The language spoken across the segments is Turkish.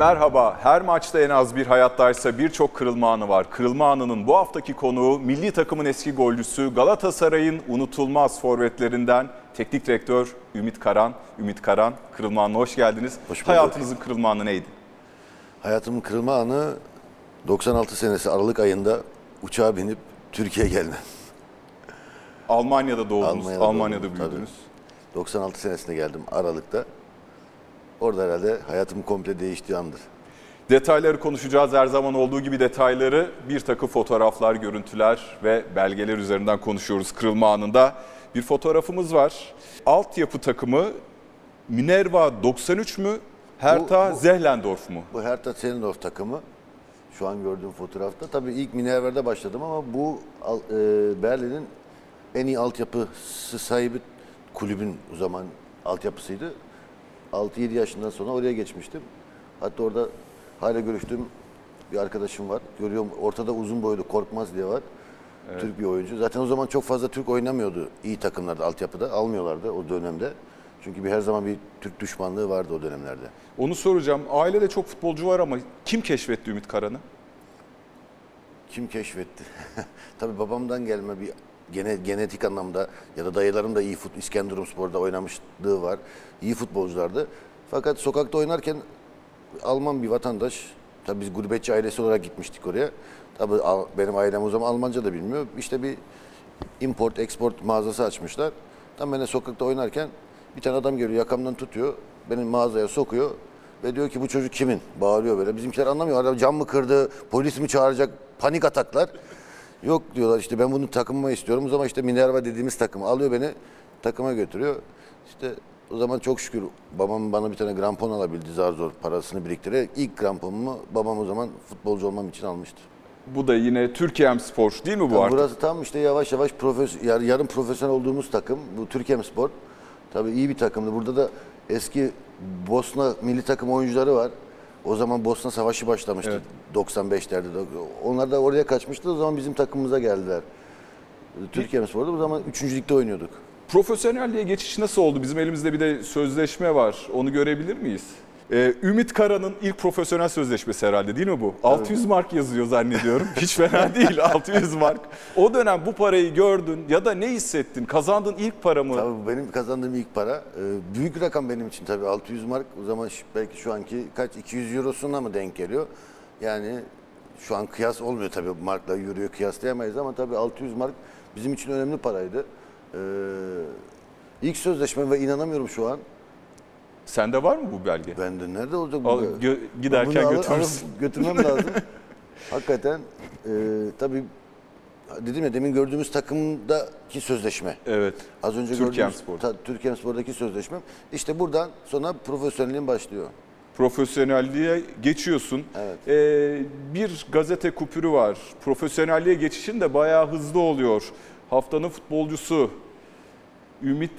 Merhaba. Her maçta en az bir hayattaysa birçok kırılma anı var. Kırılma anının bu haftaki konuğu milli takımın eski golcüsü Galatasaray'ın unutulmaz forvetlerinden teknik direktör Ümit Karan. Ümit Karan, kırılma anına hoş geldiniz. Hoş bulduk. Hayatınızın kırılma anı neydi? Hayatımın kırılma anı 96 senesi Aralık ayında uçağa binip Türkiye'ye gelmem. Almanya'da doğdunuz, Almanya'da Almanya'da, doğdum, büyüdünüz. 96 senesinde geldim Aralık'ta. Orada herhalde hayatım komple değiştiği andır. Detayları konuşacağız her zaman olduğu gibi detayları bir takım fotoğraflar, görüntüler ve belgeler üzerinden konuşuyoruz kırılma anında. Bir fotoğrafımız var. Altyapı takımı Minerva 93 mü? Hertha Bu- bu- Zehlendorf mu? Bu Hertha Zehlendorf takımı şu an gördüğüm fotoğrafta. Tabii ilk Minerver'de başladım ama bu e, Berlin'in en iyi altyapısı sahibi kulübün o zaman altyapısıydı. 6-7 yaşından sonra oraya geçmiştim. Hatta orada hala görüştüğüm bir arkadaşım var. Görüyorum ortada uzun boylu Korkmaz diye var. Türk bir oyuncu. Zaten o zaman çok fazla Türk oynamıyordu iyi takımlarda, altyapıda. Almıyorlardı o dönemde. Çünkü bir her zaman bir Türk düşmanlığı vardı o dönemlerde. Onu soracağım. Ailede çok futbolcu var ama kim keşfetti Ümit Karan'ı? Kim keşfetti? Tabii babamdan gelme bir gene, genetik anlamda ya da dayılarım da iyi fut İskenderunspor'da oynamışlığı var. İyi futbolculardı. Fakat sokakta oynarken Alman bir vatandaş, tabii biz gurbetçi ailesi olarak gitmiştik oraya. Tabii benim ailem o zaman Almanca da bilmiyor. İşte bir import export mağazası açmışlar. Tam ben de sokakta oynarken bir tane adam geliyor yakamdan tutuyor. Benim mağazaya sokuyor ve diyor ki bu çocuk kimin? Bağırıyor böyle. Bizimkiler anlamıyor. Adam cam mı kırdı? Polis mi çağıracak? Panik ataklar. Yok diyorlar işte ben bunu takımıma istiyorum. O zaman işte Minerva dediğimiz takım alıyor beni takıma götürüyor. İşte o zaman çok şükür babam bana bir tane grampon alabildi zar zor parasını biriktirerek. İlk gramponumu babam o zaman futbolcu olmam için almıştı. Bu da yine Türkiye'm Spor değil mi bu Tabii artık? burası tam işte yavaş yavaş profes yar- yarım profesyonel olduğumuz takım. Bu Türkiye Spor. Tabii iyi bir takımdı. Burada da eski Bosna milli takım oyuncuları var. O zaman Bosna Savaşı başlamıştı 95'lerde. Onlar da oraya kaçmıştı. O zaman bizim takımımıza geldiler. Türkiye Spor'da o zaman 3. ligde oynuyorduk. Profesyonelliğe geçiş nasıl oldu? Bizim elimizde bir de sözleşme var. Onu görebilir miyiz? Ee, Ümit Kara'nın ilk profesyonel sözleşmesi herhalde değil mi bu? 600 mark yazıyor zannediyorum. Hiç fena değil 600 mark. O dönem bu parayı gördün ya da ne hissettin? Kazandığın ilk para mı? Tabii bu benim kazandığım ilk para. Ee, büyük rakam benim için tabii 600 mark. O zaman belki şu anki kaç 200 eurosuna mı denk geliyor? Yani şu an kıyas olmuyor tabii markla euroyu kıyaslayamayız ama tabii 600 mark bizim için önemli paraydı. Ee, ilk sözleşme ve inanamıyorum şu an. Sende var mı bu belge? Bende nerede olacak bu? Al, gö- giderken Bunu götürürsün. alıp götürmem lazım. Hakikaten e, tabii dedim ya demin gördüğümüz takımdaki sözleşme. Evet. Az önce Türkiye gördüğümüz Spor. ta- Türkiye Spor'daki sözleşmem. İşte buradan sonra profesyonelliğim başlıyor. Profesyonelliğe geçiyorsun. Evet. Ee, bir gazete kupürü var. Profesyonelliğe geçişin de bayağı hızlı oluyor. Haftanın futbolcusu Ümit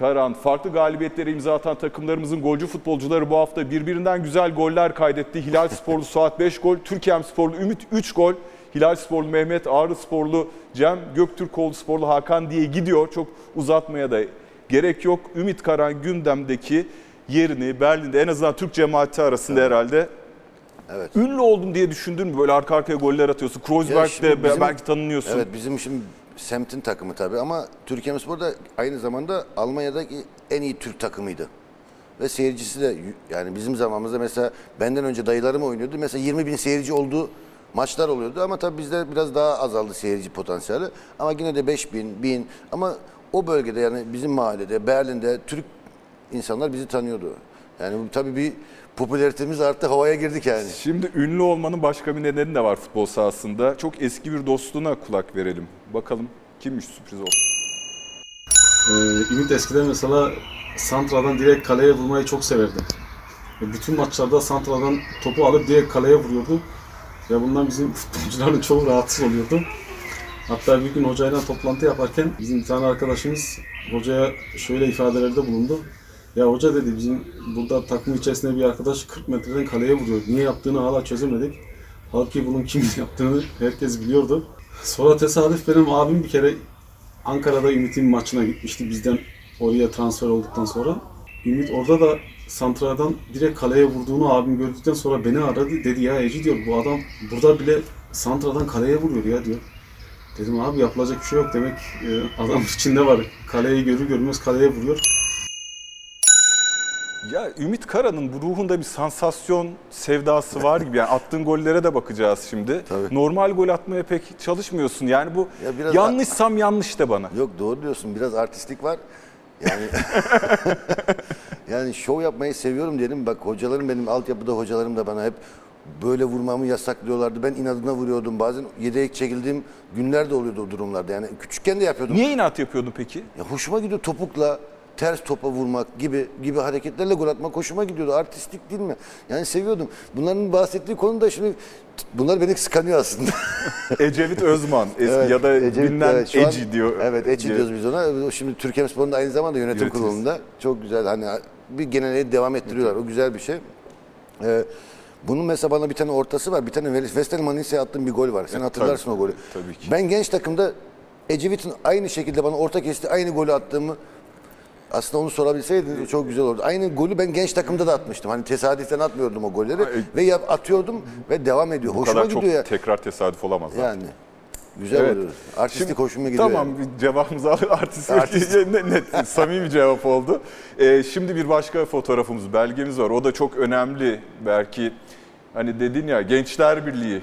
Karan. Farklı galibiyetlere imza atan takımlarımızın golcü futbolcuları bu hafta birbirinden güzel goller kaydetti. Hilal Sporlu Suat 5 gol, Türkiye Sporlu Ümit 3 gol. Hilal Sporlu Mehmet, Ağrı Sporlu Cem, Göktürkoğlu Sporlu Hakan diye gidiyor. Çok uzatmaya da gerek yok. Ümit Karan gündemdeki yerini Berlin'de en azından Türk cemaati arasında herhalde Evet. ünlü oldum diye düşündün mü? Böyle arka arkaya goller atıyorsun. Kreuzberg'de belki tanınıyorsun. Evet bizim şimdi semtin takımı tabii ama Türkiye Spor da aynı zamanda Almanya'daki en iyi Türk takımıydı. Ve seyircisi de yani bizim zamanımızda mesela benden önce dayılarım oynuyordu. Mesela 20 bin seyirci olduğu maçlar oluyordu ama tabii bizde biraz daha azaldı seyirci potansiyeli. Ama yine de 5 bin, 1000 ama o bölgede yani bizim mahallede, Berlin'de Türk insanlar bizi tanıyordu. Yani tabii bir popülaritemiz arttı, havaya girdik yani. Şimdi ünlü olmanın başka bir nedeni de var futbol sahasında. Çok eski bir dostluğuna kulak verelim. Bakalım kimmiş sürpriz olsun. Ee, Ümit eskiden mesela Santra'dan direkt kaleye vurmayı çok severdi. Ve Bütün maçlarda Santra'dan topu alıp direkt kaleye vuruyordu. Ve bundan bizim futbolcuların çoğu rahatsız oluyordu. Hatta bir gün hocayla toplantı yaparken bizim bir tane arkadaşımız hocaya şöyle ifadelerde bulundu. Ya hoca dedi bizim burada takım içerisinde bir arkadaş 40 metreden kaleye vuruyor. Niye yaptığını hala çözemedik. Halbuki bunun kim yaptığını herkes biliyordu. Sonra tesadüf benim abim bir kere Ankara'da Ümit'in maçına gitmişti bizden oraya transfer olduktan sonra. Ümit orada da santradan direkt kaleye vurduğunu abim gördükten sonra beni aradı. Dedi ya Eci diyor bu adam burada bile santradan kaleye vuruyor ya diyor. Dedim abi yapılacak bir şey yok demek e, adam içinde var. Kaleyi görür görmez kaleye vuruyor. Ya Ümit Kara'nın bu ruhunda bir sansasyon sevdası var gibi. Yani attığın gollere de bakacağız şimdi. Tabii. Normal gol atmaya pek çalışmıyorsun. Yani bu Ya biraz- yanlışsam yanlış de bana. Yok doğru diyorsun. Biraz artistlik var. Yani yani şov yapmayı seviyorum dedim. Bak hocalarım benim altyapıda hocalarım da bana hep böyle vurmamı yasaklıyorlardı. Ben inadına vuruyordum. Bazen yedek çekildiğim günler de oluyordu o durumlarda. Yani küçükken de yapıyordum. Niye inat yapıyordun peki? Ya hoşuma gidiyor topukla ters topa vurmak gibi gibi hareketlerle gol atmak hoşuma gidiyordu. Artistik değil mi? Yani seviyordum. Bunların bahsettiği konu da şimdi bunlar beni kıskanıyor aslında. Ecevit Özman eski Evet, ya da Ecevit, bilinen evet, an- Eci diyor. Evet Eci diye. diyoruz biz ona. Şimdi Türkiye Spor'un aynı zamanda yönetim Yönetiriz. kurulunda. Çok güzel hani bir geneli devam ettiriyorlar. O güzel bir şey. Ee, bunun mesela bana bir tane ortası var. Bir tane Vestel Manisa'ya attığım bir gol var. Sen hatırlarsın tabii, o golü. tabii ki. Ben genç takımda Ecevit'in aynı şekilde bana orta kesti aynı golü attığımı aslında onu sorabilseydiniz çok güzel olurdu. Aynı golü ben genç takımda da atmıştım. Hani tesadüfen atmıyordum o golleri ve yap, atıyordum ve devam ediyor. Bu Hoşuma kadar çok gidiyor ya. tekrar tesadüf olamaz zaten. Yani güzel Evet. oluyor. Artistik Şimdi- hoşuma gidiyor. Tamam yani. bir cevabımızı al. Artist, Artist. net, net, samimi bir cevap oldu. Ee, şimdi bir başka fotoğrafımız, belgemiz var. O da çok önemli. Belki hani dedin ya Gençler Birliği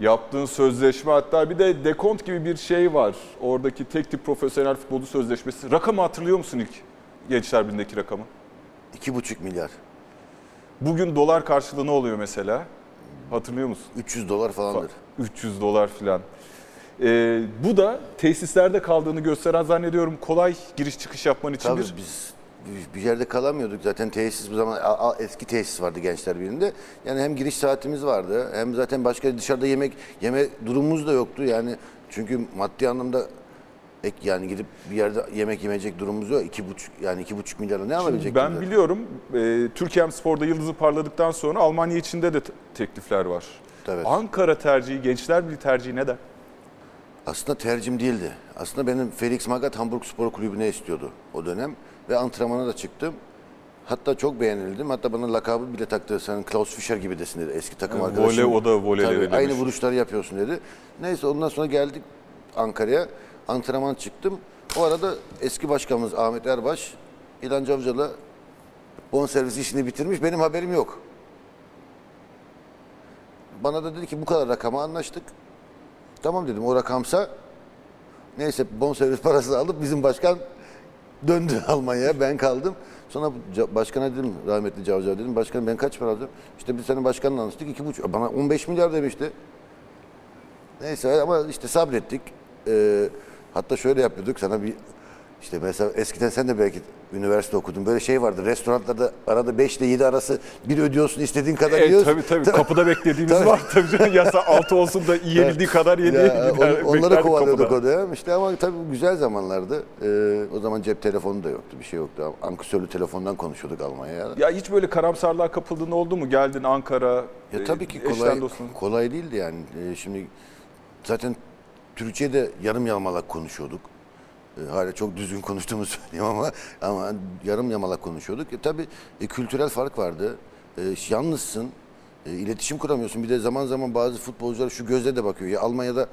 yaptığın sözleşme hatta bir de dekont gibi bir şey var. Oradaki tek tip profesyonel futbolcu sözleşmesi. Rakamı hatırlıyor musun ilk Gençler Birliği'ndeki rakamı? İki buçuk milyar. Bugün dolar karşılığı ne oluyor mesela? Hatırlıyor musun? 300 dolar falandır. 300 dolar filan. Ee, bu da tesislerde kaldığını gösteren zannediyorum kolay giriş çıkış yapman için Tabii bir biz bir yerde kalamıyorduk zaten tesis bu zaman a- a- eski tesis vardı gençler birinde. Yani hem giriş saatimiz vardı hem zaten başka dışarıda yemek yeme durumumuz da yoktu yani çünkü maddi anlamda ek yani gidip bir yerde yemek yemeyecek durumumuz yok. İki buçuk yani iki buçuk milyara ne alabilecek? ben biliyorum e, Türkiye Spor'da yıldızı parladıktan sonra Almanya içinde de te- teklifler var. Evet. Ankara tercihi, Gençler Birliği tercihi neden? Aslında tercihim değildi. Aslında benim Felix Magath Hamburg Spor Kulübü'ne istiyordu o dönem. Ve antrenmana da çıktım. Hatta çok beğenildim. Hatta bana lakabı bile taktı. Sen Klaus Fischer gibi desin dedi eski takım Evet, arkadaşım. voley, o da voleyleri Tabii, demiş. Aynı vuruşları yapıyorsun dedi. Neyse ondan sonra geldik Ankara'ya. Antrenman çıktım. O arada eski başkanımız Ahmet Erbaş, İlhan Cavcı'la bonservis işini bitirmiş. Benim haberim yok. Bana da dedi ki bu kadar rakama anlaştık. Tamam dedim o rakamsa neyse bonservis parasını alıp bizim başkan döndü Almanya'ya ben kaldım. Sonra başkana dedim rahmetli Cavcav dedim başkanım ben kaç para aldım? İşte biz senin başkanla anlaştık iki buçuk bana 15 milyar demişti. Neyse ama işte sabrettik. Ee, hatta şöyle yapıyorduk sana bir işte mesela eskiden sen de belki üniversite okudun. Böyle şey vardı. Restoranlarda arada 5 ile 7 arası bir ödüyorsun istediğin kadar E, yiyorsun. tabii tabii kapıda beklediğimiz Tabii. var tabii canım. Yasa altı olsun da yiyebildiği kadar yedi. Ya, gider, on- onları kovalıyorduk kapıda. o dönem. İşte ama tabii güzel zamanlardı. Ee, o zaman cep telefonu da yoktu. Bir şey yoktu. Ankesörlü telefondan konuşuyorduk Almanya'ya. Ya hiç böyle karamsarlığa kapıldığın oldu mu? Geldin Ankara, Ya e, tabii ki kolay kolay değildi yani. Ee, şimdi zaten Türkçe'de yarım yamalak konuşuyorduk. Ee, hala çok düzgün konuştuğumu söyleyeyim ama ama yarım yamalak konuşuyorduk. E, tabii e, kültürel fark vardı. E, yalnızsın. E, iletişim kuramıyorsun. Bir de zaman zaman bazı futbolcular şu gözle de bakıyor. Ya Almanya'da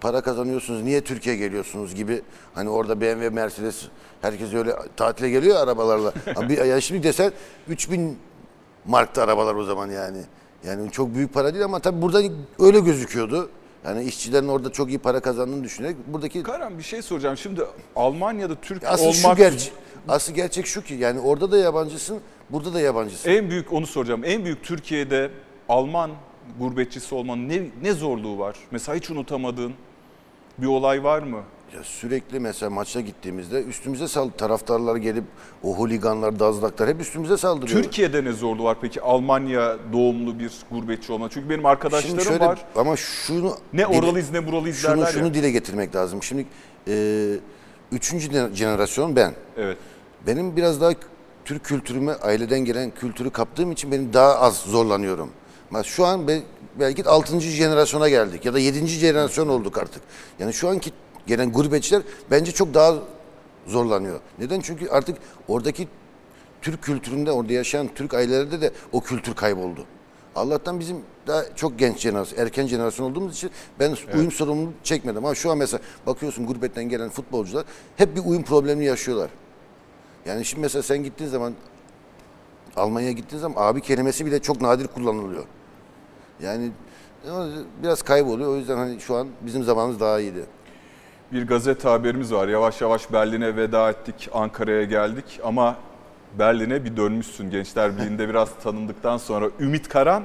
para kazanıyorsunuz. Niye Türkiye'ye geliyorsunuz gibi. Hani orada BMW, Mercedes herkes öyle tatile geliyor arabalarla. Ama bir, ya şimdi desen 3000 markta arabalar o zaman yani. Yani çok büyük para değil ama tabii burada öyle gözüküyordu. Yani işçilerin orada çok iyi para kazandığını düşünerek buradaki Karan bir şey soracağım. Şimdi Almanya'da Türk asıl şu olmak gerçek asıl gerçek şu ki yani orada da yabancısın, burada da yabancısın. en büyük onu soracağım. En büyük Türkiye'de Alman gurbetçisi olmanın ne, ne zorluğu var? Mesela hiç unutamadığın bir olay var mı? Ya sürekli mesela maça gittiğimizde üstümüze sal taraftarlar gelip o holiganlar, dazlaklar hep üstümüze saldırıyor. Türkiye'de ne zorluğu var peki Almanya doğumlu bir gurbetçi olma? Çünkü benim arkadaşlarım Şimdi şöyle var. ama şunu Ne oralıyız ne buralıyız şunu derler şunu ya. dile getirmek lazım. Şimdi e, üçüncü jenerasyon ben. Evet. Benim biraz daha Türk kültürüme, aileden gelen kültürü kaptığım için benim daha az zorlanıyorum. Şu an be- belki 6. jenerasyona geldik ya da 7. jenerasyon olduk artık. Yani şu anki gelen gurbetçiler bence çok daha zorlanıyor. Neden? Çünkü artık oradaki Türk kültüründe orada yaşayan Türk ailelerde de o kültür kayboldu. Allah'tan bizim daha çok genç jenerasyon, erken jenerasyon olduğumuz için ben uyum sorumluluğu çekmedim. Ama şu an mesela bakıyorsun gurbetten gelen futbolcular hep bir uyum problemi yaşıyorlar. Yani şimdi mesela sen gittiğin zaman Almanya'ya gittiğin zaman abi kelimesi bile çok nadir kullanılıyor. Yani biraz kayboluyor. O yüzden hani şu an bizim zamanımız daha iyiydi. Bir gazete haberimiz var. Yavaş yavaş Berlin'e veda ettik, Ankara'ya geldik ama Berlin'e bir dönmüşsün. Gençler Birliği'nde biraz tanındıktan sonra Ümit Karan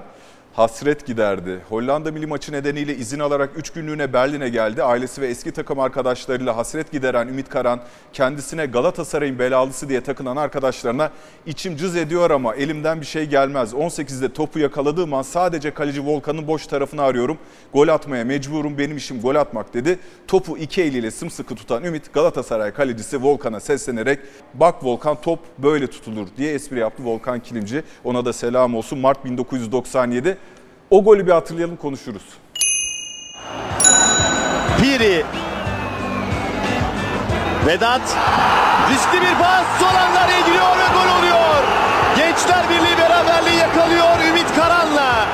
hasret giderdi. Hollanda milli maçı nedeniyle izin alarak 3 günlüğüne Berlin'e geldi. Ailesi ve eski takım arkadaşlarıyla hasret gideren Ümit Karan kendisine Galatasaray'ın belalısı diye takınan arkadaşlarına içim cız ediyor ama elimden bir şey gelmez. 18'de topu yakaladığım an sadece kaleci Volkan'ın boş tarafını arıyorum. Gol atmaya mecburum benim işim gol atmak dedi. Topu iki eliyle sımsıkı tutan Ümit Galatasaray kalecisi Volkan'a seslenerek bak Volkan top böyle tutulur diye espri yaptı Volkan Kilimci. Ona da selam olsun. Mart 1997 o golü bir hatırlayalım konuşuruz. Piri. Vedat. Riskli bir pas. Son anlar ediliyor ve gol oluyor. Gençler Birliği beraberliği yakalıyor Ümit Karan'la.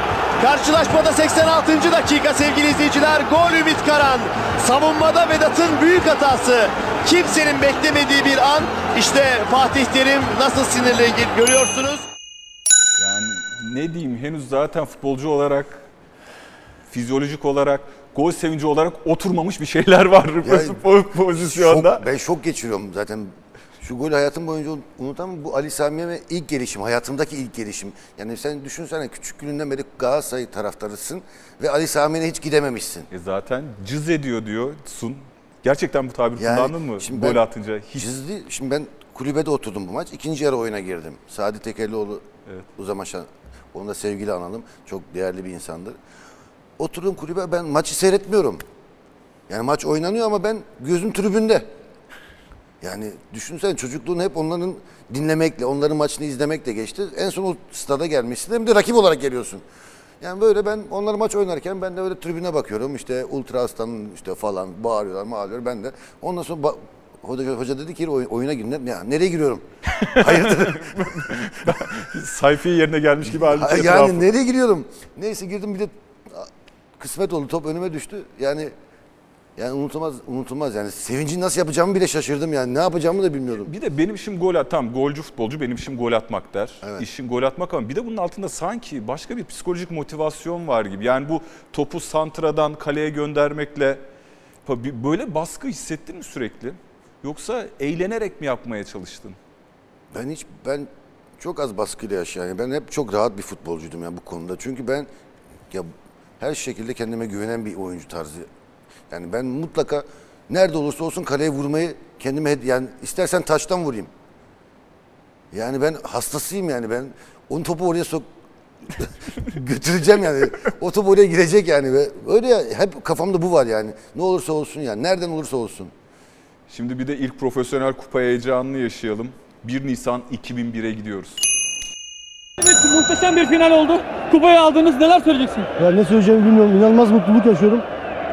Karşılaşmada 86. dakika sevgili izleyiciler. Gol Ümit Karan. Savunmada Vedat'ın büyük hatası. Kimsenin beklemediği bir an. İşte Fatih Terim nasıl sinirli görüyorsunuz. Yani ne diyeyim henüz zaten futbolcu olarak, fizyolojik olarak, gol sevinci olarak oturmamış bir şeyler var bu pozisyonda. Şok, ben şok geçiriyorum zaten. Şu golü hayatım boyunca unutamam. Bu Ali Sami'ye ilk gelişim, hayatımdaki ilk gelişim. Yani sen düşünsene küçük gününden beri Galatasaray taraftarısın ve Ali Sami'ye hiç gidememişsin. E zaten cız ediyor diyor Sun. Gerçekten bu tabir Yani kullandın mı? şimdi Gol ben- atınca hiç Cizdi. Şimdi ben kulübede oturdum bu maç. İkinci yarı oyuna girdim. Sadi Tekelioğlu Uzamaşan. Onu da sevgili analım. Çok değerli bir insandır. Oturdum kulübe ben maçı seyretmiyorum. Yani maç oynanıyor ama ben gözüm tribünde. Yani düşünsene çocukluğun hep onların dinlemekle, onların maçını izlemekle geçti. En son o stada gelmişsin hem de rakip olarak geliyorsun. Yani böyle ben onların maç oynarken ben de öyle tribüne bakıyorum. İşte Ultra Aslan'ın işte falan bağırıyorlar, bağırıyor. Ben de ondan sonra hoca, hoca dedi ki "Oy- oyuna girin. Ya, nereye giriyorum? Hayırdır? sayfiye yerine gelmiş gibi halde Ha, etrafı. yani nereye giriyorum? Neyse girdim bir de kısmet oldu top önüme düştü. Yani yani unutulmaz unutulmaz yani sevinci nasıl yapacağımı bile şaşırdım yani ne yapacağımı da bilmiyordum. Bir de benim işim gol at. Tamam golcü futbolcu benim işim gol atmak der. İşim gol atmak ama bir de bunun altında sanki başka bir psikolojik motivasyon var gibi. Yani bu topu santradan kaleye göndermekle böyle baskı hissettin mi sürekli? Yoksa eğlenerek mi yapmaya çalıştın? Ben hiç ben çok az baskıyla yaşayan. yani Ben hep çok rahat bir futbolcuydum yani bu konuda. Çünkü ben ya her şekilde kendime güvenen bir oyuncu tarzı. Yani ben mutlaka nerede olursa olsun kaleye vurmayı kendime yani istersen taştan vurayım. Yani ben hastasıyım yani ben onu topu oraya sok götüreceğim yani. O top oraya girecek yani ve öyle ya, hep kafamda bu var yani. Ne olursa olsun yani nereden olursa olsun. Şimdi bir de ilk profesyonel kupa heyecanını yaşayalım. 1 Nisan 2001'e gidiyoruz. Evet, muhteşem bir final oldu. Kupayı aldınız. Neler söyleyeceksin? Ya ne söyleyeceğimi bilmiyorum. İnanılmaz mutluluk yaşıyorum.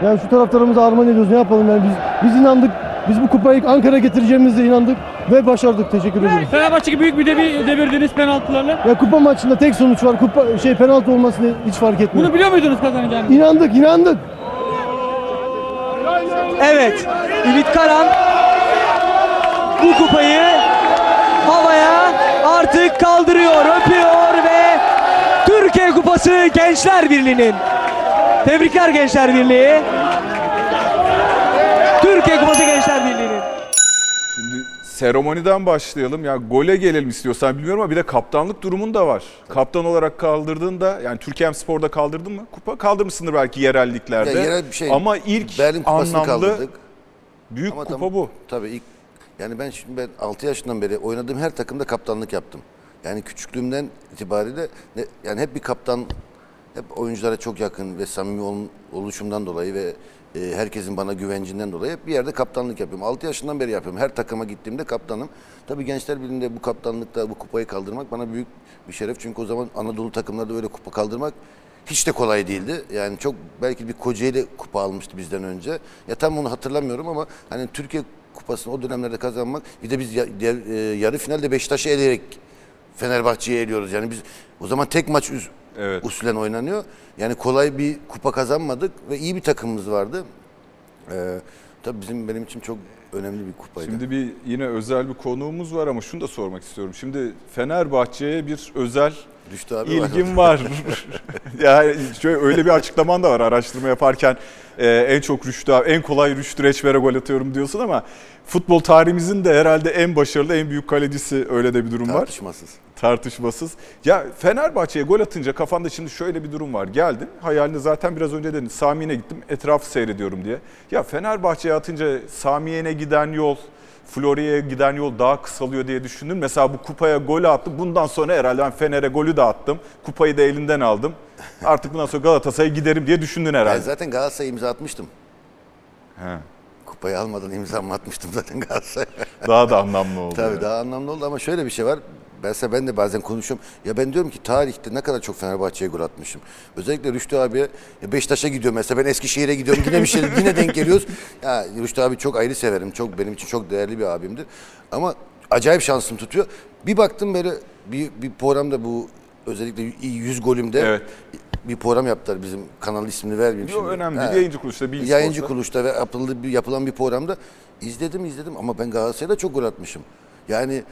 Yani şu taraftarımıza armağan ediyoruz. Ne yapalım yani biz biz inandık. Biz bu kupayı Ankara'ya getireceğimize inandık ve başardık. Teşekkür ediyoruz. Fenerbahçe gibi büyük bir devi devirdiniz penaltılarla. Ya kupa maçında tek sonuç var. Kupa şey penaltı olmasını hiç fark etmiyor. Bunu biliyor muydunuz kazanacağını? İnandık, inandık. Evet, Ümit Karan bu kupayı artık kaldırıyor, öpüyor ve Türkiye Kupası Gençler Birliği'nin. Tebrikler Gençler Birliği. Türkiye Kupası Gençler Birliği'nin. Şimdi seremoniden başlayalım. Ya gole gelelim istiyorsan bilmiyorum ama bir de kaptanlık durumun da var. Kaptan olarak kaldırdığında yani Türkiye Spor'da kaldırdın mı? Kupa kaldırmışsındır belki yerelliklerde. Ya yerel bir şey. Ama ilk Berlin anlamlı kaldırdık. büyük Ama kupa tam- bu. Tabii ilk yani ben şimdi ben 6 yaşından beri oynadığım her takımda kaptanlık yaptım. Yani küçüklüğümden itibariyle ne- yani hep bir kaptan hep oyunculara çok yakın ve samimi ol- oluşumdan dolayı ve e, herkesin bana güvencinden dolayı hep bir yerde kaptanlık yapıyorum. 6 yaşından beri yapıyorum. Her takıma gittiğimde kaptanım. Tabii Gençler Birliği'nde bu kaptanlıkta bu kupayı kaldırmak bana büyük bir şeref. Çünkü o zaman Anadolu takımlarda böyle kupa kaldırmak hiç de kolay değildi. Yani çok belki bir Kocaeli kupa almıştı bizden önce. Ya tam onu hatırlamıyorum ama hani Türkiye kupasını o dönemlerde kazanmak bir de biz e, yarı finalde Beşiktaş'ı eleyerek Fenerbahçe'yi eliyoruz. Yani biz o zaman tek maç üz- Evet. usulen oynanıyor. Yani kolay bir kupa kazanmadık ve iyi bir takımımız vardı. Ee, tabii bizim benim için çok önemli bir kupaydı. Şimdi bir yine özel bir konuğumuz var ama şunu da sormak istiyorum. Şimdi Fenerbahçe'ye bir özel Rüştü abi var. ilgim var. yani şöyle öyle bir açıklaman da var araştırma yaparken e, en çok Rüştü abi, en kolay Rüştü Reçber'e gol atıyorum diyorsun ama futbol tarihimizin de herhalde en başarılı en büyük kalecisi öyle de bir durum var. Tartışmasız. Tartışmasız. Ya Fenerbahçe'ye gol atınca kafanda şimdi şöyle bir durum var. Geldin hayalini zaten biraz önce dedin. Samiye'ne gittim etrafı seyrediyorum diye. Ya Fenerbahçe'ye atınca Samiye'ne giden yol, Florya'ya giden yol daha kısalıyor diye düşündün. Mesela bu kupaya gol attım. Bundan sonra herhalde ben Fener'e golü de attım. Kupayı da elinden aldım. Artık bundan sonra Galatasaray'a giderim diye düşündün Ben herhalde. zaten Galatasaray'a imza atmıştım. He. Kupayı almadan imzamı atmıştım zaten Galatasaray'a. Daha da anlamlı oldu. Tabii yani. daha anlamlı oldu ama şöyle bir şey var. Mesela ben de bazen konuşuyorum. Ya ben diyorum ki tarihte ne kadar çok Fenerbahçe'ye gol atmışım. Özellikle Rüştü abiye Beşiktaş'a gidiyorum mesela ben Eskişehir'e gidiyorum yine bir şey yine denk geliyoruz. Ya Rüştü abi çok ayrı severim. Çok benim için çok değerli bir abimdi. Ama acayip şansım tutuyor. Bir baktım böyle bir, bir programda bu özellikle 100 golümde Evet. bir program yaptılar bizim kanal ismini vermeyeyim Yok, şimdi. önemli değil. Yayıncı kuruluşta, Bilgi Yayıncı kuruluşta ve yapıldı, bir, yapılan bir programda izledim izledim ama ben Galatasaray'da çok gol atmışım. Yani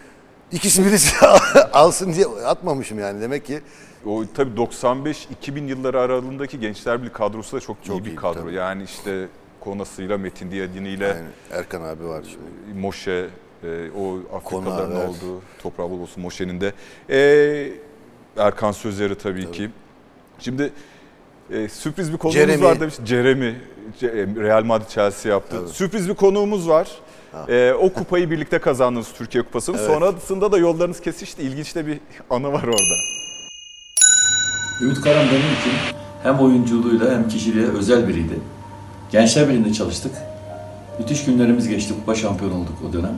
ikisi birisi alsın diye atmamışım yani demek ki O tabii 95-2000 yılları aralığındaki Gençler Birliği kadrosu da çok, iyi Çok bir iyi, kadro. tabii. Yani işte Konası'yla, Metin Diyadini'yle, yani Erkan abi var şimdi. Moşe, e, o Afrikalıların evet. olduğu, toprağı bol olsun Moşe'nin de. E, Erkan Sözleri tabii, ki. Şimdi e, sürpriz bir konuğumuz Jeremy. var demiş. Jeremy, Ce- Real Madrid Chelsea yaptı. Sürpriz bir konuğumuz var. E, o kupayı birlikte kazandınız Türkiye Kupası'nı. Sonrasında da yollarınız kesişti. İlginç de bir anı var orada. Ümit Karan benim için hem oyunculuğuyla hem kişiliğe özel biriydi. Gençler Birliği'nde çalıştık. Müthiş günlerimiz geçti. Kupa şampiyon olduk o dönem.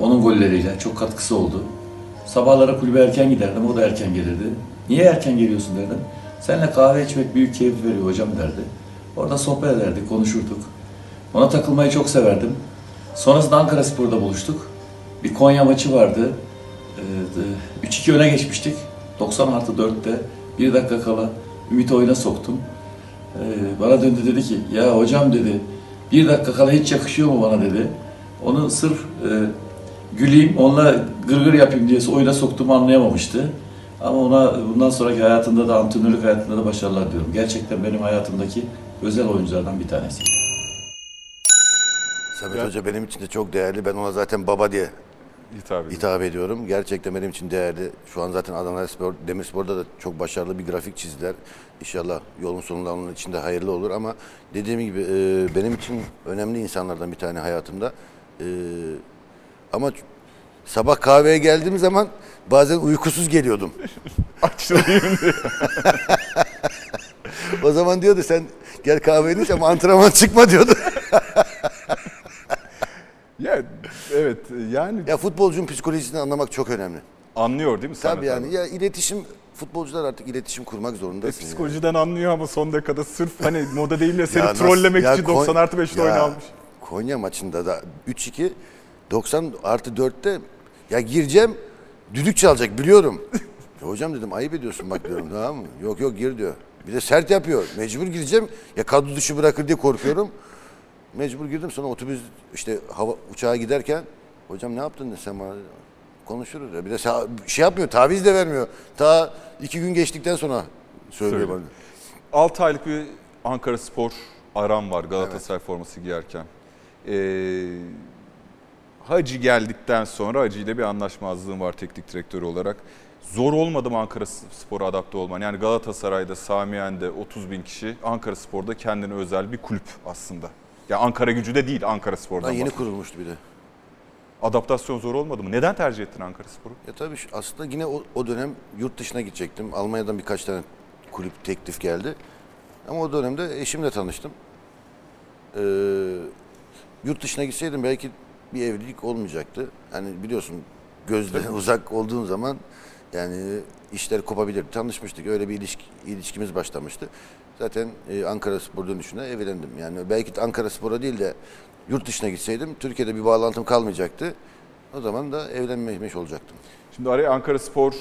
Onun golleriyle çok katkısı oldu. Sabahlara kulübe erken giderdim, o da erken gelirdi. Niye erken geliyorsun derdim. Seninle kahve içmek büyük keyif veriyor hocam derdi. Orada sohbet ederdik, konuşurduk. Ona takılmayı çok severdim. Sonrasında Ankara Spor'da buluştuk. Bir Konya maçı vardı. Ee, 3-2 öne geçmiştik. 90 artı 4'te bir dakika kala Ümit'i oyuna soktum. Ee, bana döndü dedi ki ya hocam dedi bir dakika kala hiç yakışıyor mu bana dedi. Onu sırf e, güleyim onunla gırgır yapayım diye oyuna soktuğumu anlayamamıştı. Ama ona bundan sonraki hayatında da antrenörlük hayatında da başarılar diyorum. Gerçekten benim hayatımdaki özel oyunculardan bir tanesi. Samet Hoca benim için de çok değerli. Ben ona zaten baba diye Hitap hitap ediyorum. Gerçekten benim için değerli. Şu an zaten Adana Spor, Demirspor'da da çok başarılı bir grafik çizdiler. İnşallah yolun sonunda onun için de hayırlı olur ama dediğim gibi e, benim için önemli insanlardan bir tane hayatımda. E, ama sabah kahveye geldiğim zaman bazen uykusuz geliyordum. Açılayım diye. O zaman diyordu sen gel kahveni iç ama antrenman çıkma diyordu. Ya, evet yani ya futbolcunun psikolojisini anlamak çok önemli. anlıyor değil mi Tabii yani abi? ya iletişim futbolcular artık iletişim kurmak zorundasın. yani. Psikolojiden anlıyor ama son dakikada sırf hani moda değil de seni Ya trollemek ya için Kon- 90 artı 5'te ya oyunu almış. Konya maçında da 3-2 90 artı 4'te ya gireceğim düdük çalacak biliyorum. Ya hocam dedim ayıp ediyorsun bak diyorum tamam mı? Yok yok gir diyor. Bir de sert yapıyor. Mecbur gireceğim. Ya kadro dışı bırakır diye korkuyorum. Mecbur girdim sonra otobüs işte hava uçağa giderken hocam ne yaptın dedi sen bana konuşuruz ya. Bir de şey yapmıyor taviz de vermiyor. Ta iki gün geçtikten sonra söylüyor Söyle. bana. 6 aylık bir Ankara Spor aram var Galatasaray forması giyerken. Ee, Hacı geldikten sonra Hacı ile bir anlaşmazlığım var teknik direktör olarak. Zor olmadı mı Ankara Spor'a adapte olman? Yani Galatasaray'da, Samiyen'de 30 bin kişi, Ankara Spor'da kendine özel bir kulüp aslında. Ya Ankara gücü de değil Ankara Spor'dan Daha yeni kurulmuştu bir de. Adaptasyon zor olmadı mı? Neden tercih ettin Ankara Spor'u? Ya tabii aslında yine o, o dönem yurt dışına gidecektim. Almanya'dan birkaç tane kulüp teklif geldi. Ama o dönemde eşimle tanıştım. Ee, yurt dışına gitseydim belki bir evlilik olmayacaktı. Hani biliyorsun gözden uzak olduğun zaman yani işler kopabilir. Tanışmıştık. Öyle bir ilişki, ilişkimiz başlamıştı. Zaten e, Ankara Spor dönüşüne evlendim. Yani belki de Ankara Spor'a değil de yurt dışına gitseydim Türkiye'de bir bağlantım kalmayacaktı. O zaman da evlenmemiş olacaktım. Şimdi araya Ankara Spor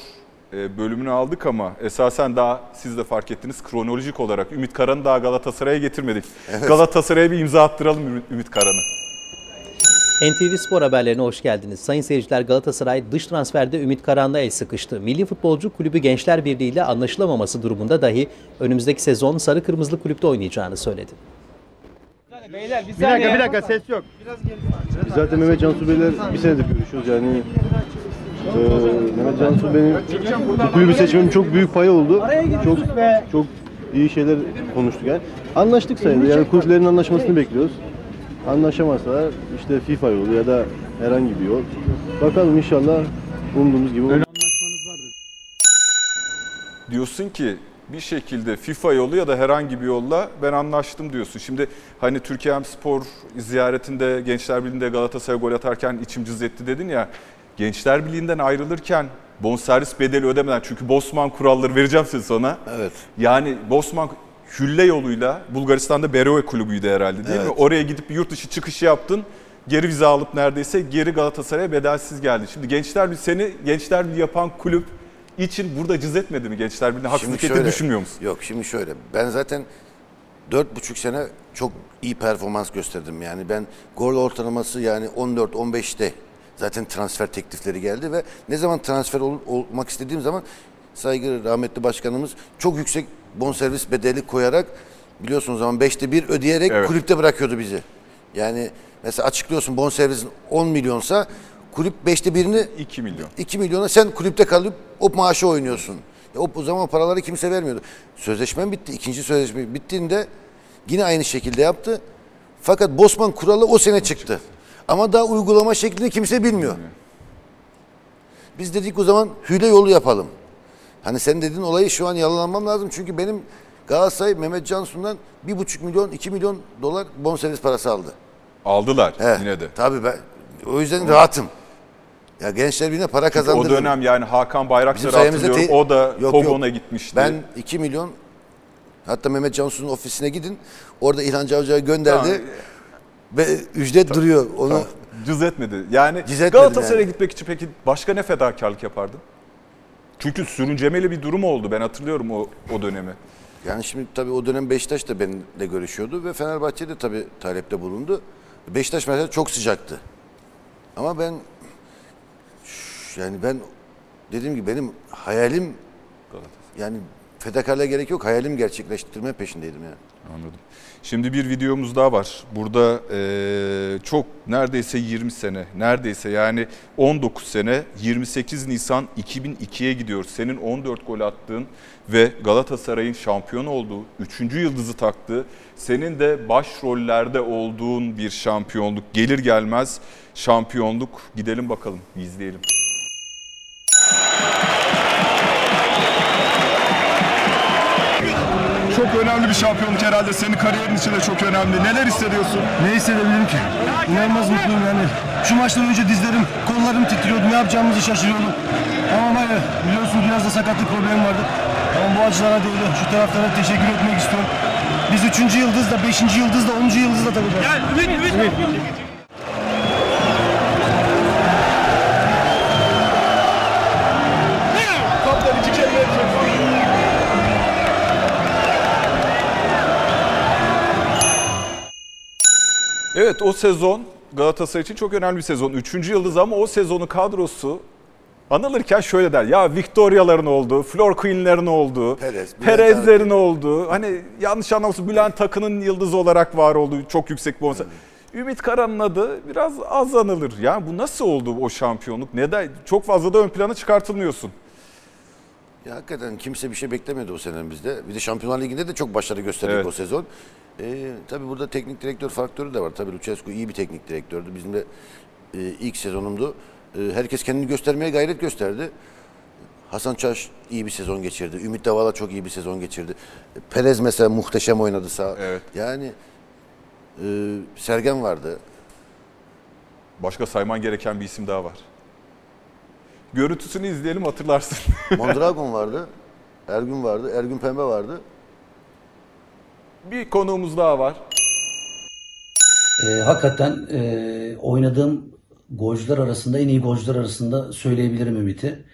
e, bölümünü aldık ama esasen daha siz de fark ettiniz kronolojik olarak Ümit Karan'ı daha Galatasaray'a getirmedik. Galatasaray'a bir imza attıralım Ümit Karan'ı. NTV Spor haberlerine hoş geldiniz. Sayın seyirciler Galatasaray dış transferde Ümit Karan'la el sıkıştı. Milli Futbolcu Kulübü Gençler Birliği ile anlaşılamaması durumunda dahi önümüzdeki sezon sarı kırmızılı kulüpte oynayacağını söyledi. Beyler bir saniye. Bir dakika ses yok. Biz zaten Mehmet Cansu Bey'le bir senedir görüşüyoruz yani. Ee, Mehmet Cansu benim bu kulübü seçmem çok büyük payı oldu. Çok çok iyi şeyler konuştuk yani. Anlaştık sayılır yani kulüplerin anlaşmasını bekliyoruz. Anlaşamazsa işte FIFA yolu ya da herhangi bir yol. Bakalım inşallah umduğumuz gibi olur. Diyorsun ki bir şekilde FIFA yolu ya da herhangi bir yolla ben anlaştım diyorsun. Şimdi hani Türkiye Spor ziyaretinde Gençler Birliği'nde Galatasaray'a gol atarken içim cız etti dedin ya. Gençler Birliği'nden ayrılırken bonservis bedeli ödemeden çünkü Bosman kuralları vereceğim size sonra. Evet. Yani Bosman hülle yoluyla Bulgaristan'da Beroe kulübüydü herhalde değil mi? Evet. Oraya gidip bir yurt dışı çıkışı yaptın. Geri vize alıp neredeyse geri Galatasaray'a bedelsiz geldin. Şimdi Gençler Birliği seni Gençler Birliği yapan kulüp için burada cız etmedi mi Gençler Birliği'ne? Haksızlık ettiğini düşünmüyor musun? Yok şimdi şöyle. Ben zaten dört buçuk sene çok iyi performans gösterdim. Yani ben gol ortalaması yani 14-15'te zaten transfer teklifleri geldi ve ne zaman transfer ol- olmak istediğim zaman saygı rahmetli başkanımız çok yüksek bonservis bedeli koyarak biliyorsunuz zaman 5'te 1 ödeyerek Evet. kulüpte bırakıyordu bizi. Yani mesela açıklıyorsun bonservisin 10 milyonsa kulüp 5'te 1'ini 2 milyon. 2 milyona sen kulüpte kalıp o maaşı oynuyorsun. Ya o, o zaman paraları kimse vermiyordu. Sözleşmem bitti. İkinci sözleşme bittiğinde yine aynı şekilde yaptı. Fakat Bosman kuralı o sene çıktı. Ama daha uygulama şeklini kimse bilmiyor. Biz dedik o zaman hüle yolu yapalım. Hani sen dediğin olayı şu an yalanlamam lazım. Çünkü benim Galatasaray Mehmet Cansu'ndan 1,5 milyon 2 milyon dolar bonservis parası aldı. Aldılar He, yine de. Tabii ben o yüzden rahatım. Ya gençler birine para O kazandırdım. dönem yani Hakan Bayraktar Bizim sayemizde hatırlıyorum. te- O da yok. gitmişti. Ben 2 milyon hatta Mehmet Cansu'nun ofisine gidin. Orada İlhan Cavcı'ya gönderdi. Tamam. Ve ücret duruyor. Onu Cız etmedi. Yani Galatasaray'a yani. gitmek için peki başka ne fedakarlık yapardın? Çünkü sürüncemeli bir durum oldu. Ben hatırlıyorum o, o dönemi. yani şimdi tabii o dönem Beşiktaş da benimle görüşüyordu ve Fenerbahçe de tabii talepte bulundu. Beşiktaş mesela çok sıcaktı. Ama ben yani ben dediğim gibi benim hayalim yani fedakarlığa gerek yok. Hayalim gerçekleştirme peşindeydim yani. Anladım. Şimdi bir videomuz daha var. Burada eee, çok neredeyse 20 sene, neredeyse yani 19 sene 28 Nisan 2002'ye gidiyoruz. Senin 14 gol attığın ve Galatasaray'ın şampiyon olduğu, 3. yıldızı taktığı, senin de başrollerde olduğun bir şampiyonluk. Gelir gelmez şampiyonluk. Gidelim bakalım, izleyelim. Çok önemli bir şampiyonluk herhalde. Senin kariyerin için de çok önemli. Neler hissediyorsun? Ne hissedebilirim ki? İnanılmaz mutluyum yani. Şu maçtan önce dizlerim, kollarım titriyordu. Ne yapacağımızı şaşırıyordum. Ama hayır, biliyorsun biraz da sakatlık problemi vardı. Ama bu acılara değdi. Şu taraflara teşekkür etmek istiyorum. Biz üçüncü yıldız da, beşinci yıldız da, onuncu yıldız da takacağız. Evet o sezon Galatasaray için çok önemli bir sezon. Üçüncü yıldız ama o sezonun kadrosu anılırken şöyle der. Ya Victoria'ların olduğu, Flor Queen'lerin olduğu, Perez, Perez'lerin olduğu. Hani yanlış anlamasın Bülent Takın'ın yıldızı olarak var olduğu çok yüksek bir bonservis. Ümit Karan'ın adı biraz az anılır. Yani bu nasıl oldu o şampiyonluk? Neden? Çok fazla da ön plana çıkartılmıyorsun. Ya hakikaten kimse bir şey beklemedi o sene bizde. Bir de Şampiyonlar Ligi'nde de çok başarı gösterdik Evet. o sezon. Ee, tabii burada teknik direktör faktörü de var. Tabii Lucescu iyi bir teknik direktördü. Bizim de e, ilk sezonumdu. E, herkes kendini göstermeye gayret gösterdi. Hasan Çaş iyi bir sezon geçirdi. Ümit Davala çok iyi bir sezon geçirdi. E, Perez mesela muhteşem oynadı sağ. Evet. Yani e, Sergen vardı. Başka sayman gereken bir isim daha var. Görüntüsünü izleyelim hatırlarsın. Mondragon vardı. Ergün vardı. Ergün Pembe vardı. Bir konuğumuz daha var. Ee, hakikaten e, oynadığım golcüler arasında en iyi golcüler arasında söyleyebilirim Ümit'i.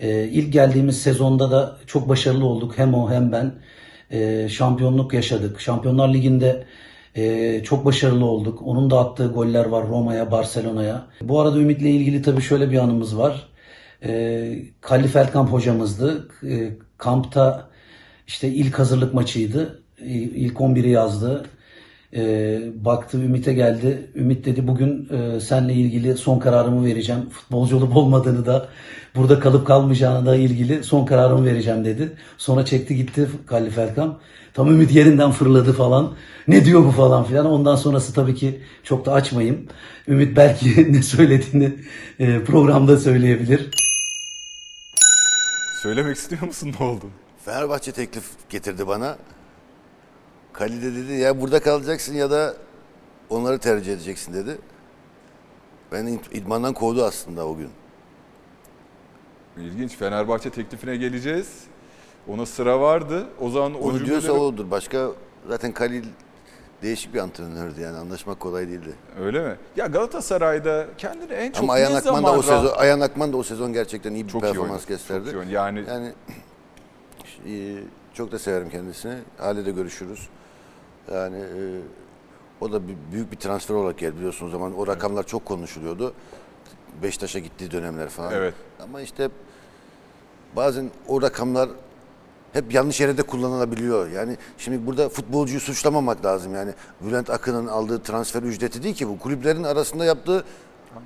Ee, ilk geldiğimiz sezonda da çok başarılı olduk. Hem o hem ben. Ee, şampiyonluk yaşadık. Şampiyonlar Ligi'nde e, çok başarılı olduk. Onun da attığı goller var Roma'ya, Barcelona'ya. Bu arada Ümit'le ilgili tabii şöyle bir anımız var. Ee, Kalli Feldkamp hocamızdı. Ee, kampta işte ilk hazırlık maçıydı. İlk 11'i yazdı. Ee, baktı Ümit'e geldi. Ümit dedi bugün e, seninle ilgili son kararımı vereceğim. Futbolcu olup olmadığını da burada kalıp kalmayacağına da ilgili son kararımı vereceğim dedi. Sonra çekti gitti Kalli Felkam. Tam Ümit yerinden fırladı falan. Ne diyor bu falan filan. Ondan sonrası tabii ki çok da açmayayım. Ümit belki ne söylediğini e, programda söyleyebilir. Söylemek istiyor musun ne oldu? Fenerbahçe teklif getirdi bana. Kali de dedi ya burada kalacaksın ya da onları tercih edeceksin dedi. Ben idmandan kovdu aslında o gün. İlginç. Fenerbahçe teklifine geleceğiz. Ona sıra vardı. O zaman o Onu diyorsa cümleleri- odur. Başka zaten Kalil değişik bir antrenördü yani anlaşmak kolay değildi. Öyle mi? Ya Galatasaray'da kendini en çok Ama Ayhan ne Akman da o sezon rahat- Ayhan Akman da o sezon gerçekten iyi bir Çok iyi performans oynadı, gösterdi. çok iyi. Yani- yani çok da severim kendisini. Hale de görüşürüz. Yani e, o da bir, büyük bir transfer olarak geldi biliyorsunuz zaman. O rakamlar çok konuşuluyordu. Beşiktaş'a gittiği dönemler falan. Evet. Ama işte bazen o rakamlar hep yanlış yere de kullanılabiliyor. Yani şimdi burada futbolcuyu suçlamamak lazım. Yani Bülent Akın'ın aldığı transfer ücreti değil ki bu. Kulüplerin arasında yaptığı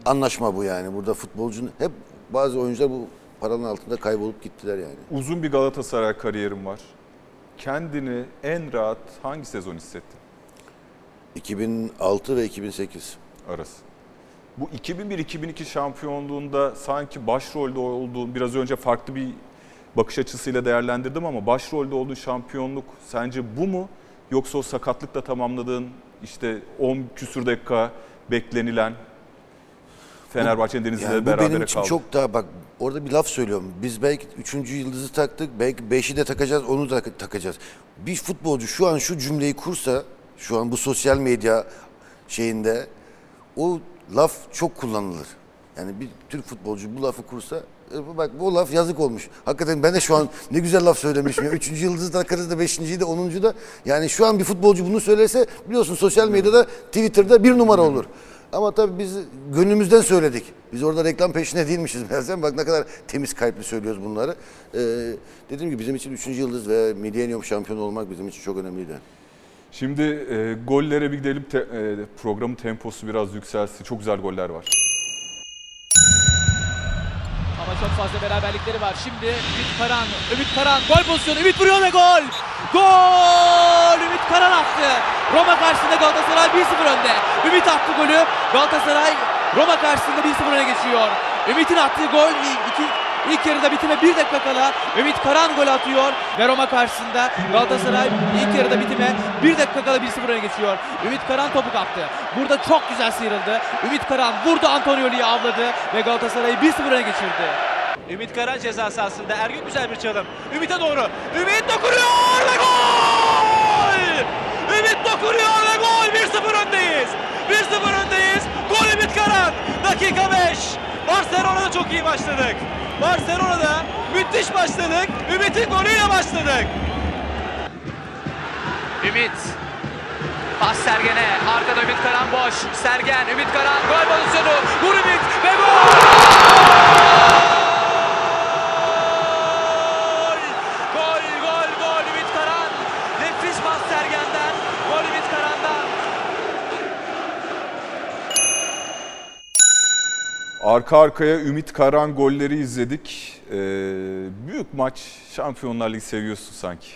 anlaşma bu yani. Burada futbolcunun hep bazı oyuncular bu paranın altında kaybolup gittiler yani. Uzun bir Galatasaray kariyerim var. Kendini en rahat hangi sezon hissettin 2006 ve 2008. arası? Bu 2001-2002 şampiyonluğunda sanki başrolde olduğun, biraz önce farklı bir bakış açısıyla değerlendirdim ama başrolde olduğun şampiyonluk sence bu mu? Yoksa o sakatlıkla tamamladığın işte 10 küsür dakika beklenilen Fenerbahçe'nin Denizli'yle Yani bu berabere benim için kaldı. çok daha bak orada bir laf söylüyorum. Biz belki üçüncü yıldızı taktık. Belki beşi de takacağız onu da takacağız. Bir futbolcu şu an şu cümleyi kursa şu an bu sosyal medya şeyinde o laf çok kullanılır. Yani bir Türk futbolcu bu lafı kursa e, bu bak bu laf yazık olmuş. Hakikaten ben de şu an ne güzel laf söylemişim. ya. Üçüncü yıldızı takarız da beşinciyi de onuncu da. Yani şu an bir futbolcu bunu söylerse biliyorsun sosyal medyada Twitter'da bir numara olur. Ama tabii biz gönlümüzden söyledik. Biz orada reklam peşine değilmişiz meğersem. Bak ne kadar temiz kalpli söylüyoruz bunları. Ee, dediğim gibi bizim için 3. yıldız ve Millennium şampiyonu olmak bizim için çok önemliydi. Şimdi e, gollere bir gidelim. Te- e, programın temposu biraz yükselsin. Çok güzel goller var. Çok fazla beraberlikleri var. Şimdi Ümit Karan, Ümit Karan gol pozisyonu. Ümit vuruyor ve gol! Gol! Ümit Karan attı. Roma karşısında Galatasaray 1-0 önde. Ümit attı golü. Galatasaray Roma karşısında 1-0 öne geçiyor. Ümit'in attığı gol iki, ilk yarıda bitime 1 dakika kala Ümit Karan gol atıyor ve Roma karşısında Galatasaray ilk yarıda bitime 1 dakika kala 1-0 öne geçiyor. Ümit Karan topu kaptı. Burada çok güzel sıyrıldı. Ümit Karan vurdu Antonioli'yi avladı ve Galatasaray'ı 1-0 öne geçirdi. Ümit Karan ceza sahasında. Ergün güzel bir çalım. Ümit'e doğru. Ümit dokunuyor ve gol! Ümit dokunuyor ve gol! 1-0 öndeyiz. 1-0 öndeyiz. Gol Ümit Karan. Dakika 5. Barcelona'da çok iyi başladık. Barcelona'da müthiş başladık. Ümit'in golüyle başladık. Ümit. Pas Sergen'e. Arkada Ümit Karan boş. Sergen, Ümit Karan gol pozisyonu. Vur Ümit ve gol gol, gol Ümit Karan. Nefis pas Sergen'den. Gol Ümit Karan'dan. Arka arkaya Ümit Karan golleri izledik. Ee, büyük maç Şampiyonlar Ligi seviyorsun sanki.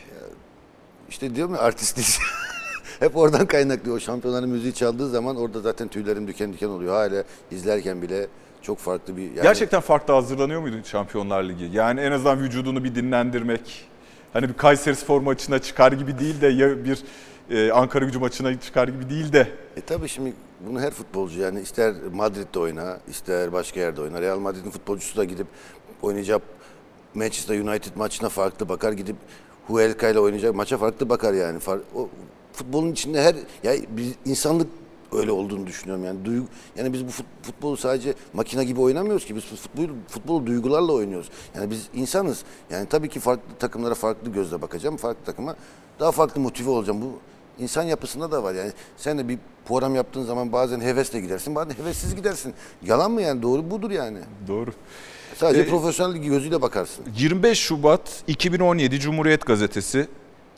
İşte diyorum ya. Hep oradan kaynaklıyor. O şampiyonların müziği çaldığı zaman orada zaten tüylerim diken diken oluyor. Hala izlerken bile çok farklı bir... Yani Gerçekten farklı hazırlanıyor muydun Şampiyonlar Ligi? Yani en azından vücudunu bir dinlendirmek. Hani bir Kayseri Spor maçına çıkar gibi değil de ya bir e, Ankara gücü maçına çıkar gibi değil de. E tabii şimdi bunu her futbolcu yani ister Madrid'de oyna, ister başka yerde oyna. Real Madrid'in futbolcusu da gidip oynayacak Manchester United maçına farklı bakar. Gidip Huelca ile oynayacak maça farklı bakar yani. O futbolun içinde her ya biz insanlık öyle olduğunu düşünüyorum. Yani duygu, yani biz bu fut- futbolu sadece makine gibi oynamıyoruz ki. Biz futbolu, futbolu duygularla oynuyoruz. Yani biz insanız. Yani tabii ki farklı takımlara farklı gözle bakacağım. Farklı takıma daha farklı motive olacağım. Bu insan yapısında da var. Yani sen de bir program yaptığın zaman bazen hevesle gidersin, bazen hevessiz gidersin. Yalan mı yani? Doğru budur yani. Doğru. Sadece Ee, profesyonel gözüyle bakarsın. 25 Şubat 2017 Cumhuriyet Gazetesi.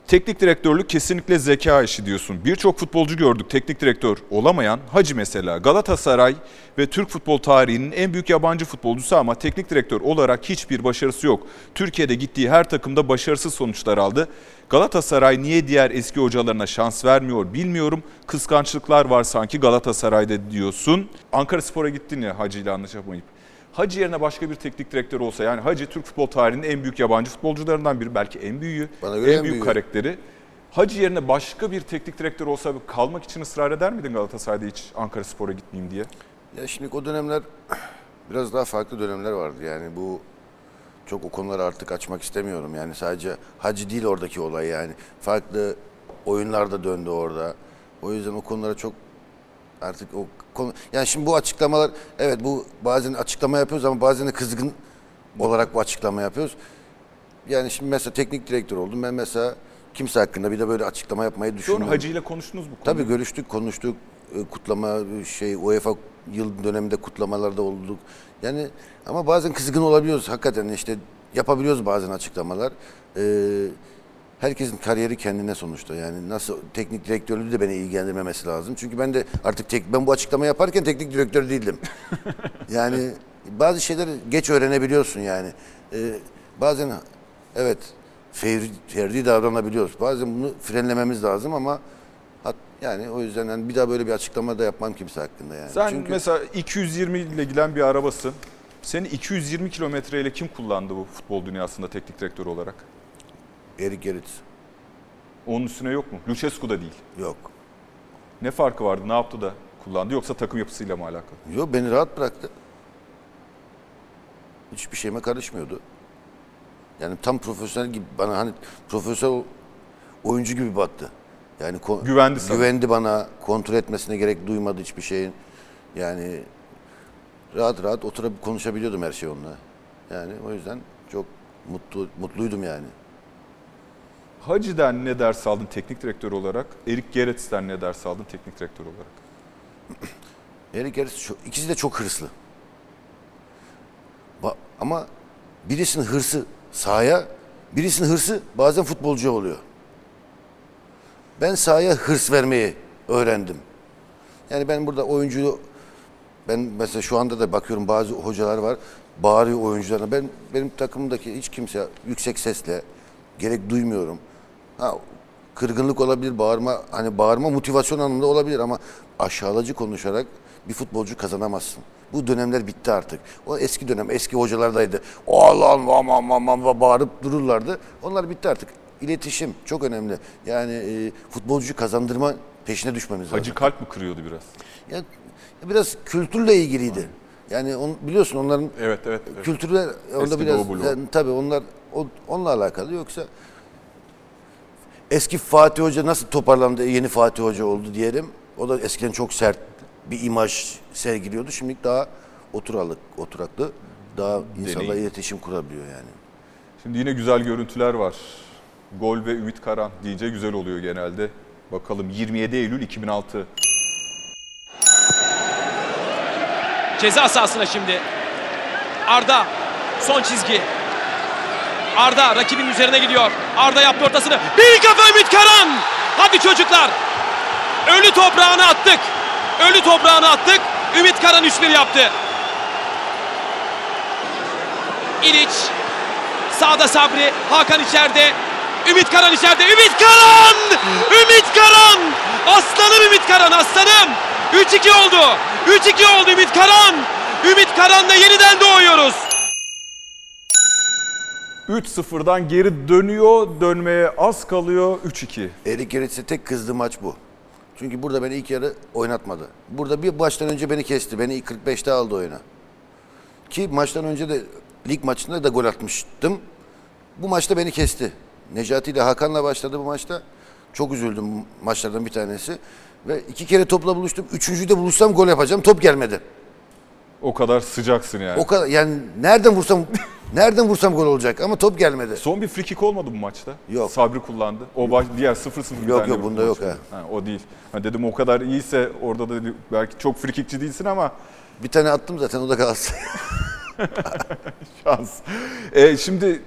Teknik direktörlük kesinlikle zeka işi diyorsun. Birçok futbolcu gördük teknik direktör olamayan. Hacı mesela Galatasaray ve Türk futbol tarihinin en büyük yabancı futbolcusu ama teknik direktör olarak hiçbir başarısı yok. Türkiye'de gittiği her takımda başarısız sonuçlar aldı. Galatasaray niye diğer eski hocalarına şans vermiyor bilmiyorum. Kıskançlıklar var sanki Galatasaray'da diyorsun. Ankara Spor'a gittin ya Hacı ile anlaşamayıp. Hacı yerine başka bir teknik direktör olsa yani Hacı Türk futbol tarihinin en büyük yabancı futbolcularından biri belki en büyüğü, en en büyük büyüğü. karakteri. Hacı yerine başka bir teknik direktör olsa kalmak için ısrar eder miydin Galatasaray'da hiç Ankara Spor'a gitmeyeyim diye? Ya şimdi o dönemler biraz daha farklı dönemler vardı. Yani bu çok o konuları artık açmak istemiyorum. Yani sadece hacı değil oradaki olay yani. Farklı oyunlar da döndü orada. O yüzden o konulara çok artık o konu yani şimdi bu açıklamalar evet bu bazen açıklama yapıyoruz ama bazen de kızgın olarak bu açıklama yapıyoruz. Yani şimdi mesela teknik direktör oldum. Ben mesela kimse hakkında bir de böyle açıklama yapmayı düşünmüyorum. Hacı ile konuştunuz bu konuyu. Tabii görüştük, konuştuk. E, Kutlama şey UEFA yıl döneminde kutlamalarda olduk. Yani ama bazen kızgın olabiliyoruz hakikaten işte yapabiliyoruz bazen açıklamalar. Ee, herkesin kariyeri kendine sonuçta. Yani nasıl teknik direktörlüğü de beni ilgilendirmemesi lazım. Çünkü ben de artık tek, ben bu açıklama yaparken teknik direktör değildim. yani bazı şeyleri geç öğrenebiliyorsun yani. Ee, bazen evet fevri, ferdi davranabiliyoruz. Bazen bunu frenlememiz lazım ama hat, yani o yüzden yani bir daha böyle bir açıklama da yapmam kimse hakkında yani. Sen Çünkü mesela 220 ile giden bir arabasın. Seni 220 kilometreyle kim kullandı bu futbol dünyasında teknik direktör olarak? Erik Gerrit Onun üstüne yok mu? Lucescu da değil. yok. Ne farkı vardı? Ne yaptı da kullandı? Yoksa takım yapısıyla mı alakalı? Yok beni rahat bıraktı. Hiçbir şeyime karışmıyordu. Yani tam profesyonel gibi bana hani profesyonel oyuncu gibi baktı. Yani Güvendi sana. Güvendi bana. Kontrol etmesine gerek duymadı hiçbir şeyin. Yani rahat rahat oturup konuşabiliyordum her şey onunla. Yani o yüzden çok mutlu mutluydum yani. Hacı'den ne ders aldın teknik direktör olarak? Erik Gerets'ten ne ders aldın teknik direktör olarak? Erik çok- ikisi de çok hırslı. Ama birisinin hırsı sahaya, birisinin hırsı bazen futbolcu oluyor. Ben sahaya hırs vermeyi öğrendim. Yani ben burada oyuncuyu ben mesela şu anda da bakıyorum bazı hocalar var bağırıyor oyuncularına. Ben benim takımdaki hiç kimse yüksek sesle gerek duymuyorum. Ha, kırgınlık olabilir, bağırma hani bağırma motivasyon anlamında olabilir ama aşağılacı konuşarak bir futbolcu kazanamazsın. Bu dönemler bitti artık. O eski dönem, eski hocalardaydı. Allah'ım aman aman aman bağırıp dururlardı. Onlar bitti artık. İletişim çok önemli. Yani e, futbolcuyu kazandırma peşine düşmemiz lazım. Hacı kalp mi kırıyordu biraz? Ya, biraz kültürle ilgiliydi. Yani on, biliyorsun onların Evet, evet. evet. kültürler orada biraz yani, tabii onlar o, onunla alakalı yoksa eski Fatih Hoca nasıl toparlandı yeni Fatih Hoca oldu diyelim. O da eskiden çok sert bir imaj sergiliyordu. Şimdi daha oturalık, oturaklı daha insanla Deneyim. iletişim kurabiliyor yani. Şimdi yine güzel görüntüler var. Gol ve Ümit Karan deyince güzel oluyor genelde. Bakalım 27 Eylül 2006. Ceza sahasına şimdi. Arda son çizgi. Arda rakibin üzerine gidiyor. Arda yaptı ortasını. Bir kafa Ümit Karan. Hadi çocuklar. Ölü toprağını attık. Ölü toprağını attık. Ümit Karan 3-1 yaptı. İliç. Sağda Sabri. Hakan içeride. Ümit Karan içeride. Ümit Karan! Ümit Karan! Aslanım Ümit Karan aslanım. 3-2 oldu. 3-2 oldu Ümit Karan. Ümit Karan'la yeniden doğuyoruz. 3-0'dan geri dönüyor, dönmeye az kalıyor 3-2. Erik Gerets'e tek kızdığı maç bu. Çünkü burada beni ilk yarı oynatmadı. Burada bir baştan önce beni kesti. Beni ilk 45'te aldı oyuna. Ki maçtan önce de lig maçında da gol atmıştım. Bu maçta beni kesti. Necati ile Hakan'la başladı bu maçta. Çok üzüldüm maçlardan bir tanesi. Ve iki kere topla buluştum. Üçüncüyü de buluşsam gol yapacağım. Top gelmedi. O kadar sıcaksın yani. O kadar yani nereden vursam nereden vursam gol olacak ama top gelmedi. Son bir free kick olmadı bu maçta. Yok. Sabri kullandı. O baş, diğer 0-0 bir Yok, tane yok, bunda yok maç. Ha, o değil. Ha, dedim o kadar iyiyse orada da belki çok free kickçi değilsin ama Bir tane attım zaten o da Galatasaray. şans. E, şimdi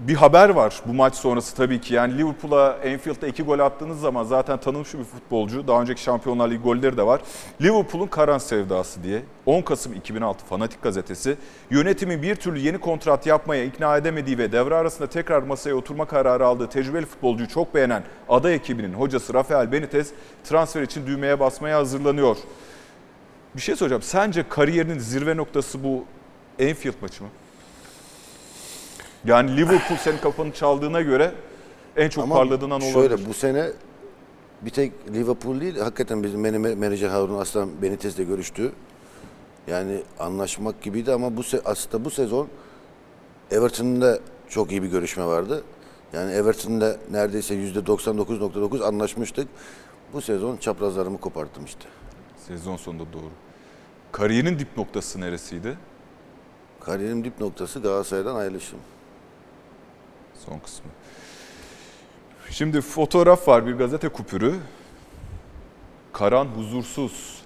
bir haber var bu maç sonrası tabii ki. Yani Liverpool'a Anfield'da iki gol attığınız zaman zaten tanınmış bir futbolcu. Daha önceki Şampiyonlar Ligi golleri de var. Liverpool'un Karan sevdası diye 10 Kasım 2006 Fanatik gazetesi yönetimin bir türlü yeni kontrat yapmaya ikna edemediği ve devre arasında tekrar masaya oturma kararı aldığı tecrübeli futbolcuyu çok beğenen aday ekibinin hocası Rafael Benitez transfer için düğmeye basmaya hazırlanıyor. Bir şey soracağım. Sence kariyerinin zirve noktası bu Anfield maçı mı? Yani Liverpool senin kafanı çaldığına göre en çok Ama parladığın an olabilir. şöyle bu sene bir tek Liverpool değil hakikaten bizim benim menajer Harun Aslan Benitez'le görüştü. Yani anlaşmak gibiydi ama bu aslında bu sezon Everton'da çok iyi bir görüşme vardı. Yani Everton'da neredeyse %99.9 anlaşmıştık. Bu sezon çaprazlarımı koparttım işte. Sezon sonunda doğru. Kariyerinin dip noktası neresiydi? Kariyerim dip noktası Galatasaray'dan ayrılışım. Son kısmı. Şimdi fotoğraf var bir gazete kupürü. Karan huzursuz.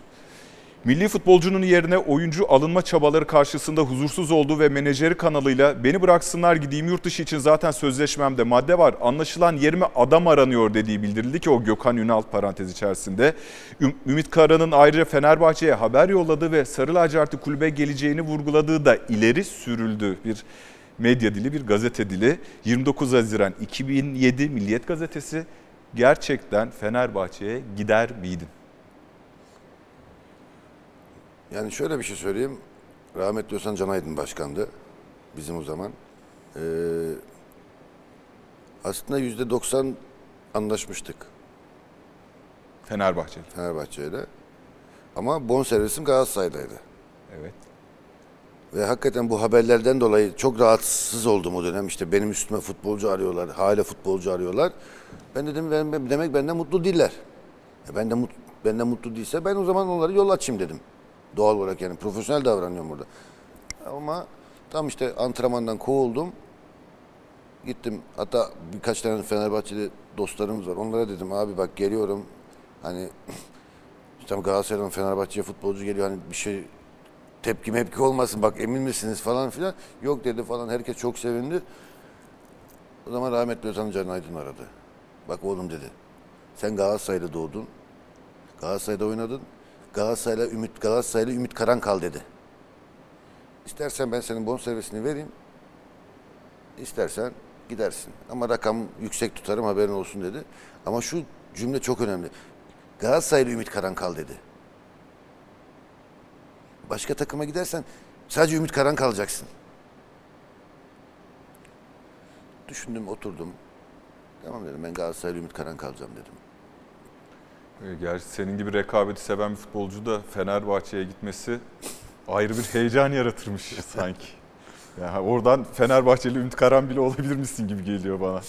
Milli futbolcunun yerine oyuncu alınma çabaları karşısında huzursuz olduğu ve menajeri kanalıyla beni bıraksınlar gideyim yurt dışı için zaten sözleşmemde madde var. Anlaşılan yerime adam aranıyor dediği bildirildi ki o Gökhan Ünal parantez içerisinde. Üm- Ümit Karan'ın ayrıca Fenerbahçe'ye haber yolladığı ve Sarı Lacivertli kulübe geleceğini vurguladığı da ileri sürüldü. Bir medya dili, bir gazete dili. 29 Haziran 2007 Milliyet Gazetesi gerçekten Fenerbahçe'ye gider miydin? Yani şöyle bir şey söyleyeyim. Rahmetli Özcan Can Aydın başkandı bizim o zaman. Ee, aslında yüzde 90 anlaşmıştık Fenerbahçe. Fenerbahçe'yle. Ama bonservisim Galatasaray'daydı. Evet. Ve hakikaten bu haberlerden dolayı çok rahatsız oldum o dönem. İşte benim üstüme futbolcu arıyorlar, hala futbolcu arıyorlar. Ben dedim ben, demek benden mutlu değiller. E ben de mut, benden mutlu değilse ben o zaman onları yol açayım dedim. Doğal olarak yani profesyonel davranıyorum burada. Ama tam işte antrenmandan kovuldum. Gittim hatta birkaç tane Fenerbahçeli dostlarımız var. Onlara dedim abi bak geliyorum. Hani işte Galatasaray'dan Fenerbahçe'ye futbolcu geliyor. Hani bir şey tepki mepki olmasın bak emin misiniz falan filan. Yok dedi falan herkes çok sevindi. O zaman rahmetli Özcan Can Aydın aradı. Bak oğlum dedi. Sen Galatasaray'da doğdun. Galatasaray'da oynadın. Galatasaray'la Ümit Galatasaray'la Ümit Karan kal dedi. İstersen ben senin bonservisini vereyim. İstersen gidersin. Ama rakam yüksek tutarım haberin olsun dedi. Ama şu cümle çok önemli. Galatasaray'la Ümit Karan kal dedi. Başka takıma gidersen sadece Ümit Karan kalacaksın. Düşündüm, oturdum. Tamam dedim ben Galatasaray'la Ümit Karan kalacağım dedim. E, Gerçi senin gibi rekabeti seven bir futbolcu da Fenerbahçe'ye gitmesi ayrı bir heyecan yaratırmış sanki. Yani oradan Fenerbahçeli Ümit Karan bile olabilir misin gibi geliyor bana.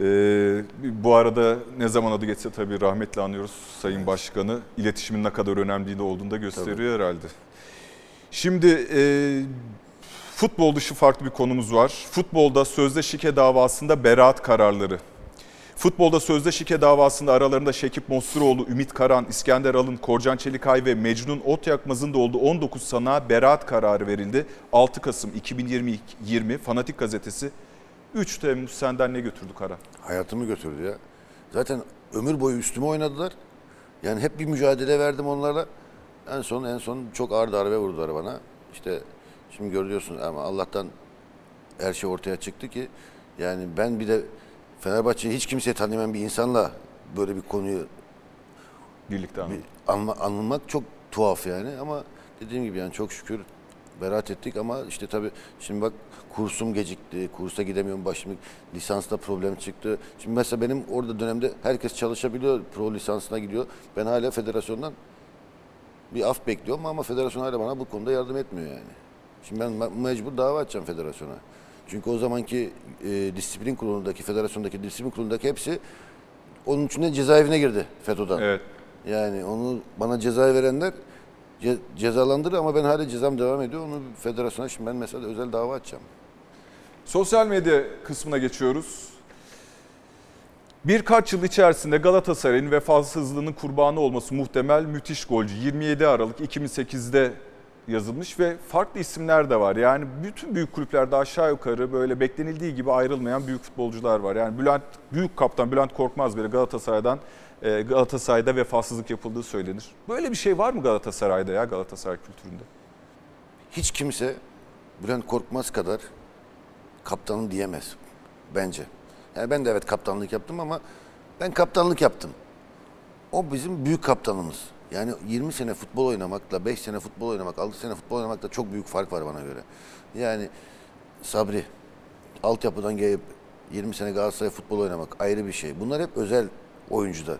Ee, bu arada ne zaman adı geçse tabii rahmetli anıyoruz Sayın Başkanı. İletişimin ne kadar önemli olduğunu da gösteriyor herhalde. Şimdi e, futbol dışı farklı bir konumuz var. Futbolda sözde şike davasında beraat kararları. Futbolda sözde şike davasında aralarında Şekip Mosturoğlu, Ümit Karan, İskender Alın, Korcan Çelikay ve Mecnun Otyakmaz'ın da olduğu 19 sanığa beraat kararı verildi. 6 Kasım 2020 20 Fanatik Gazetesi 3 Temmuz senden ne götürdü Karan? Hayatımı götürdü ya. Zaten ömür boyu üstüme oynadılar. Yani hep bir mücadele verdim onlarla. En son en son çok ağır darbe vurdular bana. İşte şimdi görüyorsun ama Allah'tan her şey ortaya çıktı ki yani ben bir de Fenerbahçe'yi hiç kimseye tanımayan bir insanla böyle bir konuyu Birlikte anladım. anla, anlamak çok tuhaf yani ama dediğim gibi yani çok şükür beraat ettik ama işte tabii şimdi bak kursum gecikti, kursa gidemiyorum başım lisansta problem çıktı. Şimdi mesela benim orada dönemde herkes çalışabiliyor, pro lisansına gidiyor. Ben hala federasyondan bir af bekliyorum ama federasyon hala bana bu konuda yardım etmiyor yani. Şimdi ben me- mecbur dava açacağım federasyona. Çünkü o zamanki e, disiplin kurulundaki, federasyondaki disiplin kurulundaki hepsi Onun için de cezaevine girdi FETÖ'den. Evet. Yani onu bana ceza verenler ce- cezalandırır ama ben hala cezam devam ediyor. Onu federasyona şimdi ben mesela özel dava açacağım. Sosyal medya kısmına geçiyoruz. Birkaç yıl içerisinde Galatasaray'ın vefasızlığının kurbanı olması muhtemel müthiş golcü. 27 Aralık 2008'de yazılmış ve farklı isimler de var. Yani bütün büyük kulüplerde aşağı yukarı böyle beklenildiği gibi ayrılmayan büyük futbolcular var. Yani Bülent büyük kaptan Bülent Korkmaz bile Galatasaray'dan Galatasaray'da vefasızlık yapıldığı söylenir. Böyle bir şey var mı Galatasaray'da ya Galatasaray kültüründe? Hiç kimse Bülent Korkmaz kadar kaptanım diyemez bence. Yani ben de evet kaptanlık yaptım ama ben kaptanlık yaptım. O bizim büyük kaptanımız. Yani 20 sene futbol oynamakla 5 sene futbol oynamak, 6 sene futbol oynamakta çok büyük fark var bana göre. Yani Sabri, altyapıdan gelip 20 sene Galatasaray futbol oynamak ayrı bir şey. Bunlar hep özel oyuncular.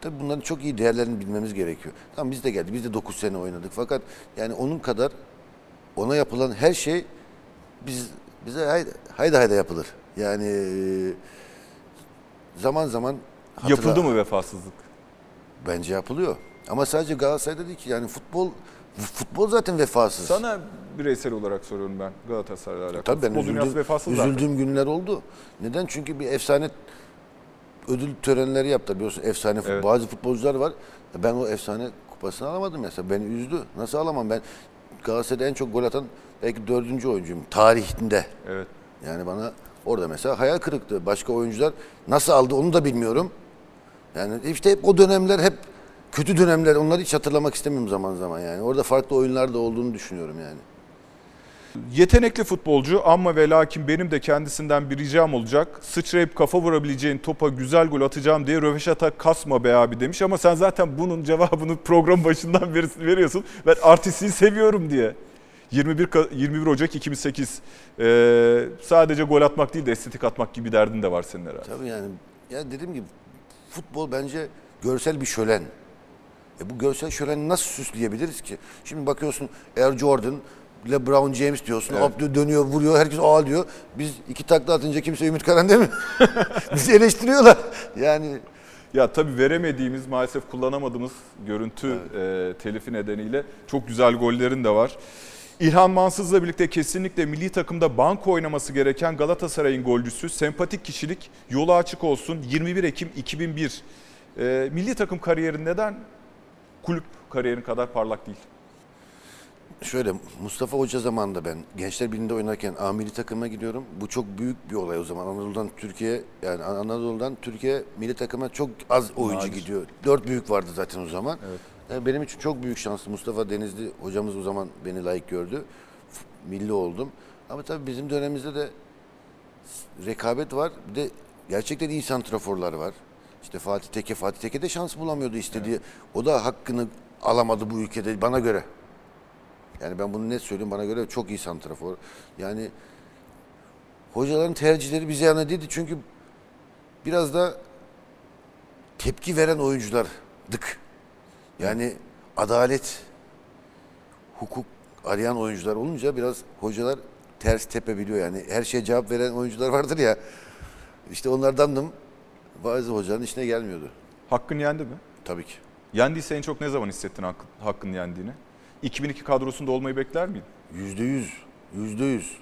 Tabii bunların çok iyi değerlerini bilmemiz gerekiyor. Tamam biz de geldik. Biz de 9 sene oynadık. Fakat yani onun kadar ona yapılan her şey biz bize haydi haydi, haydi yapılır. Yani e, zaman zaman hatırla- Yapıldı mı vefasızlık? Bence yapılıyor. Ama sadece Galatasaray'da değil ki yani futbol futbol zaten vefasız. Sana bireysel olarak soruyorum ben Galatasaray'la alakalı. Tabii ben Futbol üzüldüm, vefasız zaten. üzüldüğüm günler oldu. Neden? Çünkü bir efsane ödül törenleri yaptılar. Biliyorsun efsane Evet. bazı futbolcular var. Ben o efsane kupasını alamadım mesela. Beni üzdü. Nasıl alamam ben? Galatasaray'da en çok gol atan belki dördüncü oyuncuyum tarihinde. Evet. Yani bana orada mesela hayal kırıklığı. Başka oyuncular nasıl aldı onu da bilmiyorum. Yani işte hep o dönemler hep kötü dönemler. Onları hiç hatırlamak istemiyorum zaman zaman yani. Orada farklı oyunlar da olduğunu düşünüyorum yani. Yetenekli futbolcu ama ve lakin benim de kendisinden bir ricam olacak. Sıçrayıp kafa vurabileceğin topa güzel gol atacağım diye röveşata kasma be abi demiş. Ama sen zaten bunun cevabını program başından veriyorsun. Ben artistliği seviyorum diye. 21, Ka- 21 Ocak 2008. Ee, sadece gol atmak değil de estetik atmak gibi derdin de var senin herhalde. Tabii yani ya dediğim gibi futbol bence görsel bir şölen. E bu görsel şöleni nasıl süsleyebiliriz ki? Şimdi bakıyorsun Air Jordan, LeBron James diyorsun. Evet. hop dönüyor, vuruyor. Herkes aa diyor. Biz iki takla atınca kimse Ümit Karan değil mi? Bizi eleştiriyorlar. Yani Ya tabii veremediğimiz, maalesef kullanamadığımız görüntü e, telifi nedeniyle çok güzel gollerin de var. İlhan Mansız'la birlikte kesinlikle milli takımda banko oynaması gereken Galatasaray'ın golcüsü, sempatik kişilik, yolu açık olsun. 21 Ekim 2001. E, milli takım kariyerin neden kulüp kariyerin kadar parlak değil? Şöyle Mustafa Hoca zamanında ben Gençler Birliği'nde oynarken A milli takıma gidiyorum. Bu çok büyük bir olay o zaman. Anadolu'dan Türkiye yani Anadolu'dan Türkiye milli takıma çok az oyuncu Nadir. gidiyor. Dört büyük vardı zaten o zaman. Evet. Yani benim için çok büyük şanslı. Mustafa Denizli hocamız o zaman beni layık gördü. Milli oldum. Ama tabii bizim dönemimizde de rekabet var. Bir de gerçekten iyi santraforlar var. İşte Fatih Teke, Fatih Teke de şans bulamıyordu istediği. O da hakkını alamadı bu ülkede bana göre. Yani ben bunu net söyleyeyim bana göre çok iyi santrafor. Yani hocaların tercihleri bize yana değildi çünkü biraz da tepki veren oyunculardık. Yani adalet, hukuk arayan oyuncular olunca biraz hocalar ters tepebiliyor yani. Her şeye cevap veren oyuncular vardır ya. İşte onlardandım. Bazı hocanın işine gelmiyordu. Hakkın yendi mi? Tabii ki. Yendiyse en çok ne zaman hissettin hakkın, hakkın yendiğini? 2002 kadrosunda olmayı bekler miydin? Yüzde yüz. Yüzde yüz.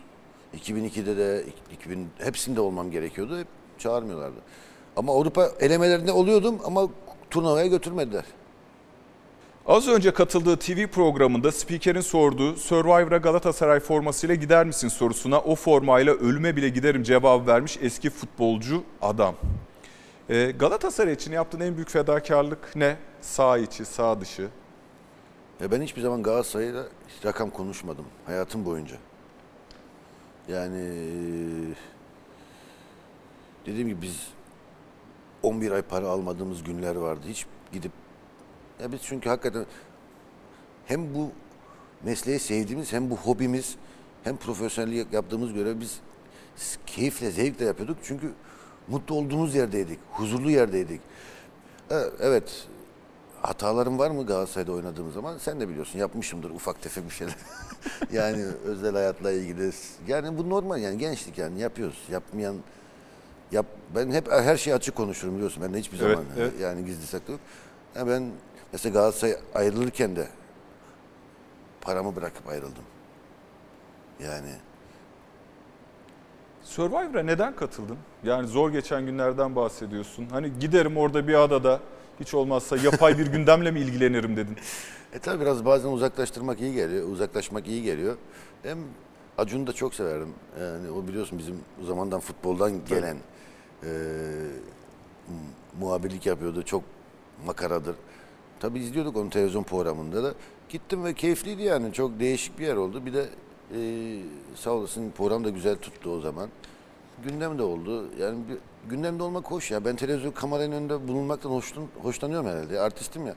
2002'de de 2000 hepsinde olmam gerekiyordu. Hep çağırmıyorlardı. Ama Avrupa elemelerinde oluyordum ama turnuvaya götürmediler. Az önce katıldığı TV programında spikerin sorduğu Survivor'a Galatasaray formasıyla gider misin sorusuna o formayla ölüme bile giderim cevabı vermiş eski futbolcu adam. Ee, Galatasaray için yaptığın en büyük fedakarlık ne? Sağ içi, sağ dışı. Ya ben hiçbir zaman Galatasaray'la hiç rakam konuşmadım hayatım boyunca. Yani dediğim gibi biz 11 ay para almadığımız günler vardı. Hiç gidip ya biz çünkü hakikaten hem bu mesleği sevdiğimiz hem bu hobimiz hem profesyonellik yaptığımız göre biz keyifle, zevkle yapıyorduk. Çünkü mutlu olduğumuz yerdeydik, huzurlu yerdeydik. E, Evet, hatalarım var mı Galatasaray'da oynadığım zaman? Sen de biliyorsun yapmışımdır ufak tefek bir şeyler. yani özel hayatla ilgili. Yani bu normal yani gençlik yani yapıyoruz. Yapmayan Yap, ben hep her şeyi açık konuşurum biliyorsun. Ben de hiçbir Evet, zaman evet. yani gizli saklı yok. Ya ben mesela Galatasaray ayrılırken de paramı bırakıp ayrıldım. Yani Survivor'a neden katıldın? Yani zor geçen günlerden bahsediyorsun. Hani giderim orada bir adada hiç olmazsa yapay bir gündemle mi ilgilenirim dedin. E tabi biraz bazen uzaklaştırmak iyi geliyor. Uzaklaşmak iyi geliyor. Hem Acun'u da çok severim. Yani o biliyorsun bizim o zamandan futboldan gelen e, mu- muhabirlik yapıyordu. Çok makaradır. Tabi izliyorduk onu televizyon programında da. Gittim ve keyifliydi yani. Çok değişik bir yer oldu. Bir de e, sağ olasın program da güzel tuttu o zaman. Gündem de oldu. Yani bir, gündemde olmak hoş ya. Ben televizyon kameranın önünde bulunmaktan hoşlan, hoşlanıyorum herhalde. Artistim ya.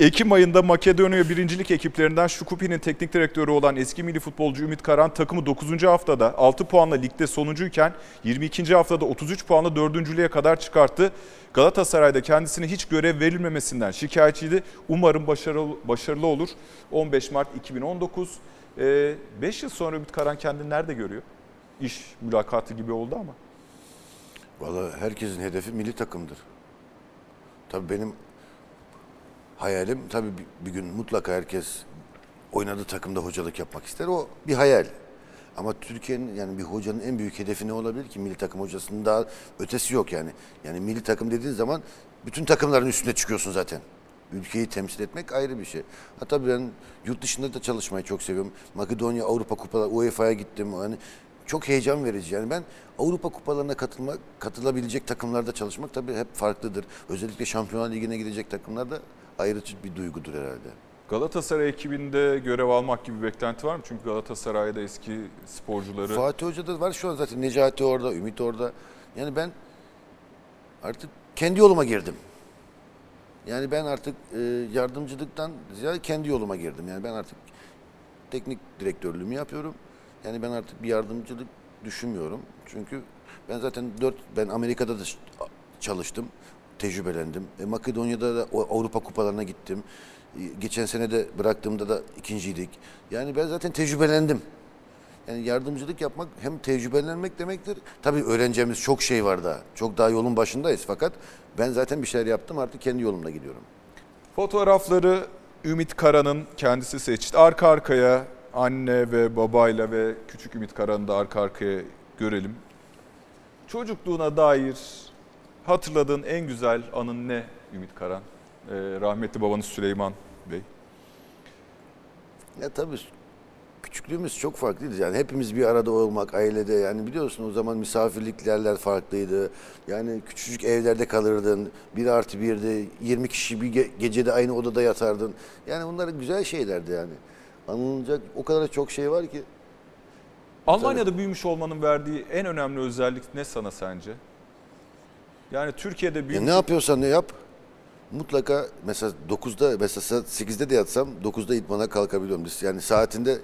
Ekim ayında Makedonya birincilik ekiplerinden Şukupi'nin teknik direktörü olan eski milli futbolcu Ümit Karan takımı 9. haftada 6 puanla ligde sonuncuyken 22. haftada 33 puanla dördüncülüğe kadar çıkarttı. Galatasaray'da kendisine hiç görev verilmemesinden şikayetçiydi. Umarım başarılı, başarılı olur. 15 Mart 2019. 5 yıl sonra Ümit Karan kendini nerede görüyor? İş mülakatı gibi oldu ama. Vallahi herkesin hedefi milli takımdır. Tabii benim hayalim tabii bir, gün mutlaka herkes oynadığı takımda hocalık yapmak ister. O bir hayal. Ama Türkiye'nin yani bir hocanın en büyük hedefi ne olabilir ki? Milli takım hocasının daha ötesi yok yani. Yani milli takım dediğin zaman bütün takımların üstüne çıkıyorsun zaten. Ülkeyi temsil etmek ayrı bir şey. Hatta ben yurt dışında da çalışmayı çok seviyorum. Makedonya Avrupa Kupaları, UEFA'ya gittim. Hani çok heyecan verici. Yani ben Avrupa kupalarına katılmak, katılabilecek takımlarda çalışmak tabii hep farklıdır. Özellikle Şampiyonlar Ligi'ne gidecek takımlarda ayrıcı bir duygudur herhalde. Galatasaray ekibinde görev almak gibi bir beklenti var mı? Çünkü Galatasaray'da eski sporcuları... Fatih Hoca da var şu an zaten. Necati orada, Ümit orada. Yani ben artık kendi yoluma girdim. Yani ben artık e, yardımcılıktan ziyade kendi yoluma girdim. Yani ben artık teknik direktörlüğümü yapıyorum. Yani ben artık bir yardımcılık düşünmüyorum. Çünkü ben zaten dört, ben Amerika'da da çalıştım, tecrübelendim. E, Makedonya'da da Avrupa kupalarına gittim. E, geçen sene de bıraktığımda da ikinciydik. Yani ben zaten tecrübelendim. Yani yardımcılık yapmak hem tecrübelenmek demektir. Tabii öğreneceğimiz çok şey var daha. Çok daha yolun başındayız fakat ben zaten bir şeyler yaptım artık kendi yolumda gidiyorum. Fotoğrafları Ümit Karan'ın kendisi seçti. Arka arkaya anne ve babayla ve küçük Ümit Karan'ı da arka arkaya görelim. Çocukluğuna dair hatırladığın en güzel anın ne Ümit Karan? Ee, rahmetli babanız Süleyman Bey. Ya tabii küçüklüğümüz çok farklıydı. Yani hepimiz bir arada olmak ailede yani biliyorsun o zaman misafirliklerler farklıydı. Yani küçücük evlerde kalırdın. Bir artı birde 20 kişi bir ge- gecede aynı odada yatardın. Yani bunlar güzel şeylerdi yani. Anılacak o kadar çok şey var ki. Almanya'da büyümüş olmanın verdiği en önemli özellik ne sana sence? Yani Türkiye'de Ya büyümüş... ne yapıyorsan ne yap. Mutlaka mesela 9'da mesela 8'de de yatsam 9'da idmana kalkabiliyorum. Yani saatinde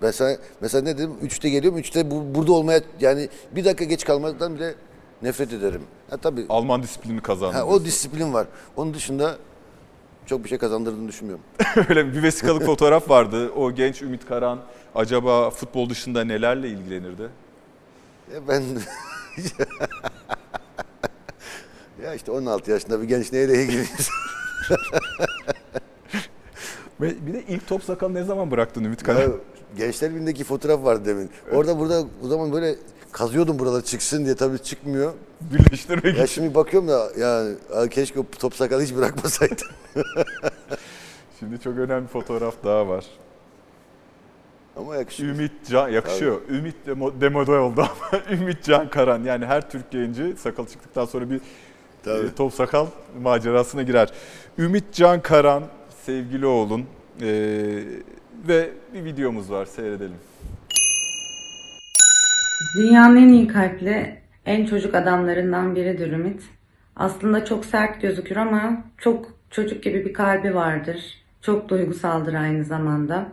mesela mesela ne dedim 3'te geliyorum 3'te bu, burada olmaya yani bir dakika geç kalmaktan bile nefret ederim. Ha tabii. Alman disiplini kazandı. Ha, o disiplin var. Onun dışında çok bir şey kazandırdığını düşünmüyorum. Öyle bir vesikalık fotoğraf vardı. O genç Ümit Karan acaba futbol dışında nelerle ilgilenirdi? Ya ben ya işte 16 yaşında bir genç neyle ilgileniyor? Ve bir de ilk top sakalı ne zaman bıraktın Ümit? Ya, Gençler Birliği'ndeki fotoğraf vardı demin. Orada burada o zaman böyle kazıyordum buralar çıksın diye tabii çıkmıyor. Birleştirmek Ya için. şimdi bakıyorum da ya ya keşke top sakalı hiç bırakmasaydım. Şimdi çok önemli fotoğraf daha var. Ama yakışıyor. Ümit Can yakışıyor. Ümit demo, demode oldu ama Ümit Can Karan yani her Türk genci sakal çıktıktan sonra bir Tabii. e, top sakal macerasına girer. Ümit Can Karan sevgili oğlun e, ve bir videomuz var seyredelim. Dünyanın en iyi kalpli, en çocuk adamlarından biridir Ümit. Aslında çok sert gözükür ama çok çocuk gibi bir kalbi vardır. Çok duygusaldır aynı zamanda.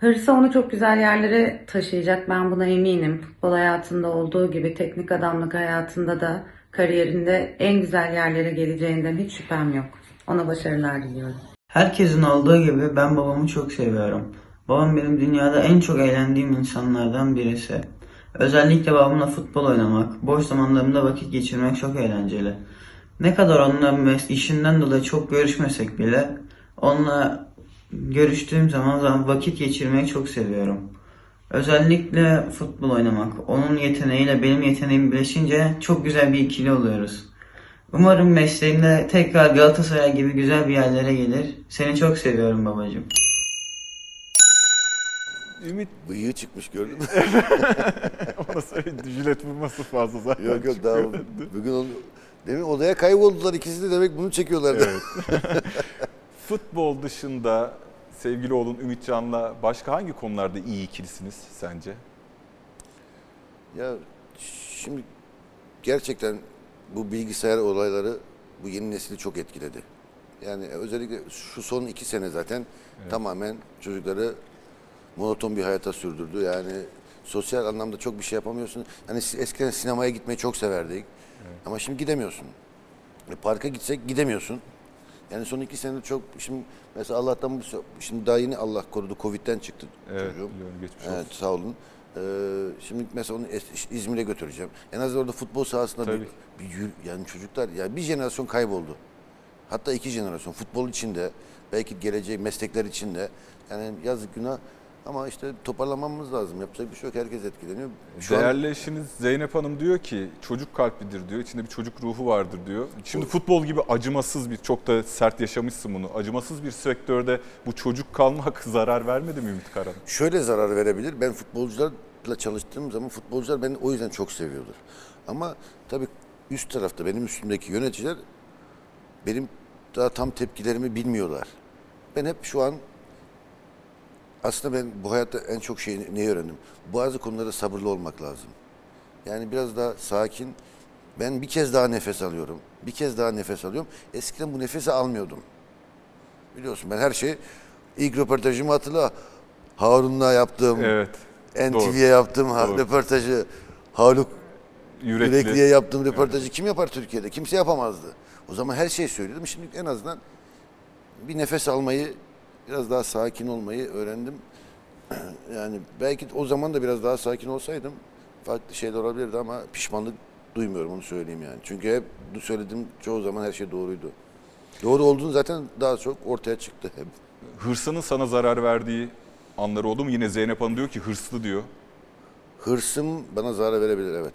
Hırsı onu çok güzel yerlere taşıyacak ben buna eminim. Futbol hayatında olduğu gibi teknik adamlık hayatında da kariyerinde en güzel yerlere geleceğinden hiç şüphem yok. Ona başarılar diliyorum. Herkesin olduğu gibi ben babamı çok seviyorum. Babam benim dünyada en çok eğlendiğim insanlardan birisi. Özellikle babamla futbol oynamak, boş zamanlarımda vakit geçirmek çok eğlenceli. Ne kadar onunla işinden dolayı çok görüşmesek bile onunla görüştüğüm zaman vakit geçirmeyi çok seviyorum. Özellikle futbol oynamak, onun yeteneğiyle benim yeteneğim birleşince çok güzel bir ikili oluyoruz. Umarım mesleğimde tekrar Galatasaray gibi güzel bir yerlere gelir. Seni çok seviyorum babacığım. Ümit Bıyığı çıkmış gördün mü? ona söyle jilet vurması fazla zaten. yok yok daha çıkıyor. bugün onu, demin odaya kayboldular ikisi de demek bunu çekiyorlardı. Evet. Futbol dışında sevgili oğlun Ümitcan'la başka hangi konularda iyi ikilisiniz sence? Ya şimdi gerçekten bu bilgisayar olayları bu yeni nesili çok etkiledi. Yani özellikle şu son iki sene zaten tamamen çocukları monoton bir hayata sürdürdü. Yani sosyal anlamda çok bir şey yapamıyorsun. Hani eskiden sinemaya gitmeyi çok severdik. Ama şimdi gidemiyorsun. E, parka gitsek gidemiyorsun. Yani son iki senedir çok şimdi mesela Allah'tan bu şimdi daha yeni Allah korudu Covid'den çıktı Evet, çocuğum. biliyorum, geçmiş Evet, olsun. sağ olun. Ee, şimdi mesela onu Es- İzmir'e götüreceğim. En azından orada futbol sahasında bir, Tabii. bir yürü- yani çocuklar yani bir jenerasyon kayboldu. Hatta iki jenerasyon futbol içinde belki geleceği meslekler içinde yani yazık günah ama işte toparlamamız lazım. Yapacak bir şey yok. Herkes etkileniyor. Şu an- Değerli eşiniz Zeynep Hanım diyor ki çocuk kalplidir diyor. İçinde bir çocuk ruhu vardır diyor. Şimdi futbol gibi acımasız bir çok da sert yaşamışsın bunu. Acımasız bir sektörde bu çocuk kalmak zarar vermedi mi Ümit Karan? şöyle zarar verebilir. Ben futbolcularla çalıştığım zaman futbolcular beni o yüzden çok seviyorlar. Ama tabii üst tarafta benim üstümdeki yöneticiler benim daha tam tepkilerimi bilmiyorlar. Ben hep şu an aslında ben bu hayatta en çok şey neyi öğrendim? Bazı konularda sabırlı olmak lazım. Yani biraz daha sakin. Ben bir kez daha nefes alıyorum. Bir kez daha nefes alıyorum. Eskiden bu nefesi almıyordum. Biliyorsun ben her şeyi ilk röportajımı hatırla. Harun'la yaptığım, Evet. NTV'ye yaptığım Doğru. röportajı, Haluk Yürekli. Yürekli'ye yaptığım röportajı kim yapar Türkiye'de? Kimse yapamazdı. O zaman her şeyi söylüyordum. Şimdi en azından bir nefes almayı, biraz daha sakin olmayı öğrendim. Yani belki o zaman da biraz daha sakin olsaydım farklı şeyler olabilirdi ama pişmanlık duymuyorum onu söyleyeyim yani. Çünkü hep söylediğim çoğu zaman her şey doğruydu. Doğru olduğunu zaten daha çok ortaya çıktı hep. Hırsının sana zarar verdiği anlar oldu mu? Yine Zeynep Hanım diyor ki hırslı diyor. Hırsım bana zarar verebilir evet.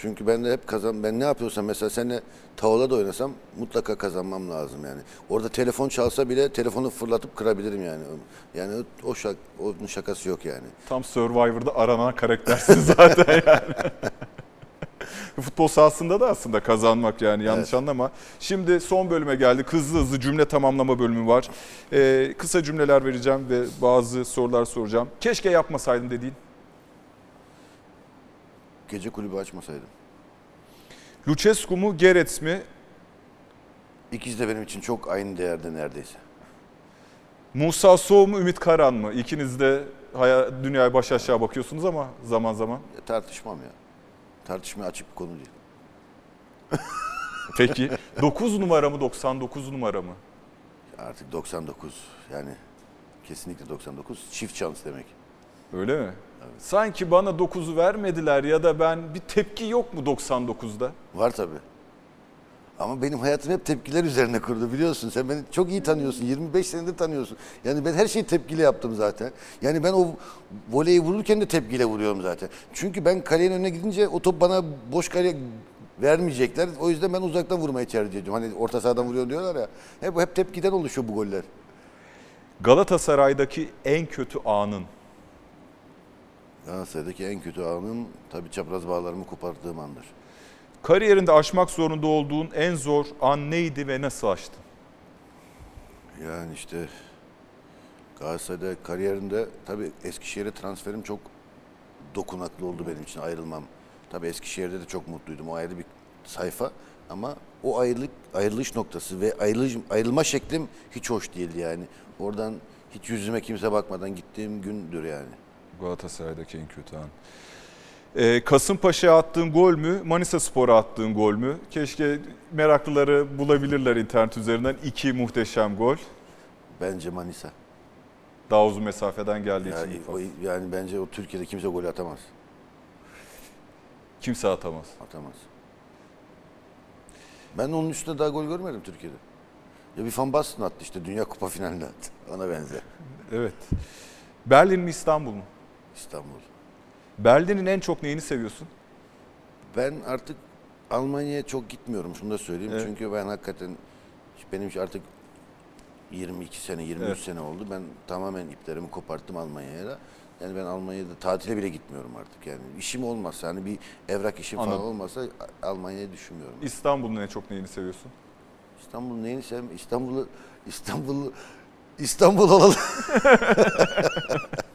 Çünkü ben de hep kazan ben ne yapıyorsam mesela seninle tavla da oynasam mutlaka kazanmam lazım yani. Orada telefon çalsa bile telefonu fırlatıp kırabilirim yani. Yani o şak onun şakası yok yani. Tam Survivor'da aranan karaktersin zaten yani. Futbol sahasında da aslında kazanmak yani yanlış anlama. Şimdi son bölüme geldik. Hızlı hızlı cümle tamamlama bölümü var. Ee, kısa cümleler vereceğim ve bazı sorular soracağım. Keşke yapmasaydın dediğin. Gece kulübü açmasaydım. Lucescu mu Gerets mi? İkisi de benim için çok aynı değerde neredeyse. Musa Sow mu Ümit Karan mı? İkiniz de dünyaya baş aşağı bakıyorsunuz ama zaman zaman. Ya, tartışmam ya. Tartışmaya açık bir konu değil. Peki 9 numara mı 99 numara mı? Artık 99 yani kesinlikle 99 çift şans demek. Öyle mi? Sanki bana 9'u vermediler ya da ben bir tepki yok mu 99'da? Var tabii. Ama benim hayatım hep tepkiler üzerine kurdu biliyorsun. Sen beni çok iyi tanıyorsun. 25 senedir tanıyorsun. Yani ben her şeyi tepkiyle yaptım zaten. Yani ben o voleyi vururken de tepkiyle vuruyorum zaten. Çünkü ben kalenin önüne gidince o top bana boş kale vermeyecekler. O yüzden ben uzaktan vurmayı tercih ediyorum. Hani orta sahadan vuruyor diyorlar ya. Hep, hep tepkiden oluşuyor bu goller. Galatasaray'daki en kötü anın. Galatasaray'daki en kötü anım tabii çapraz bağlarımı kopardığım andır. Kariyerinde aşmak zorunda olduğun en zor an neydi ve nasıl aştın? Yani işte Galatasaray'da kariyerinde tabii Eskişehir'e transferim çok dokunaklı oldu benim için ayrılmam. Tabii Eskişehir'de de çok mutluydum. O ayrı bir sayfa ama o ayrılık ayrılış noktası ve ayrılış, ayrılma şeklim hiç hoş değildi yani. Oradan hiç yüzüme kimse bakmadan gittiğim gündür yani. Galatasaray'daki en kötü an. Ee, Kasımpaşa'ya attığın gol mü, Manisa Spor'a attığın gol mü? Keşke meraklıları bulabilirler internet üzerinden. iki muhteşem gol. Bence Manisa. Daha uzun mesafeden geldiği için. Yani, o, yani bence o Türkiye'de kimse gol atamaz. Kimse atamaz. Atamaz. Ben onun üstünde daha gol görmedim Türkiye'de. Ya bir Van Basten attı işte Dünya Kupa finalinde attı. Ona benzer. Evet. Berlin mi İstanbul mu? İstanbul. Berlin'in en çok neyini seviyorsun? Ben artık Almanya'ya çok gitmiyorum şunu da söyleyeyim. Evet. Çünkü ben hakikaten benim artık 22 sene 23 Evet. sene oldu. Ben tamamen iplerimi koparttım Almanya'ya da. Yani ben Almanya'da tatile bile gitmiyorum artık yani. İşim olmazsa hani bir evrak işim Anladım. falan olmasa Almanya'yı düşünmüyorum. İstanbul'un en çok neyini seviyorsun? İstanbul neyini sevmem? İstanbul'u İstanbul'u İstanbul olalım.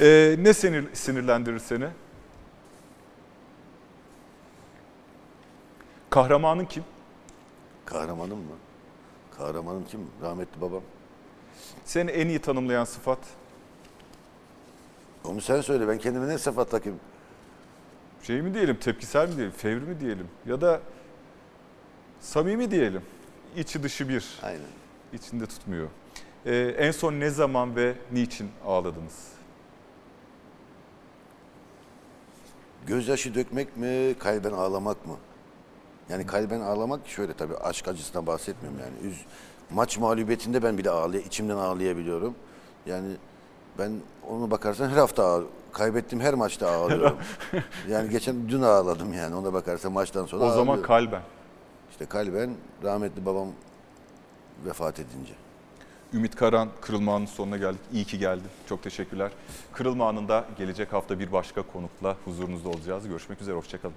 Ee, ne sinir, sinirlendirir seni? Kahramanın kim? Kahramanım mı? Kahramanım kim? Rahmetli babam. Seni en iyi tanımlayan sıfat? Onu sen söyle. Ben kendime ne sıfat takayım? Şey mi diyelim, tepkisel mi diyelim, fevri mi diyelim? Ya da samimi diyelim. İçi dışı bir. Aynen. İçinde tutmuyor. Ee, en son ne zaman ve niçin ağladınız? Gözyaşı dökmek mi, kalben ağlamak mı? Yani kalben ağlamak şöyle tabii aşk acısından bahsetmiyorum yani. Üz, maç mağlubiyetinde ben bile ağlay, içimden ağlayabiliyorum. Yani ben onu bakarsan her hafta ağ, kaybettiğim her maçta ağlıyorum. yani geçen dün ağladım yani ona bakarsan maçtan sonra o zaman ağlıyorum. kalben. İşte kalben rahmetli babam vefat edince. Ümit Karan Kırılma Anı'nın sonuna geldik. İyi ki geldin. Çok teşekkürler. Kırılma Anı'nda gelecek hafta bir başka konukla huzurunuzda olacağız. Görüşmek üzere, hoşçakalın.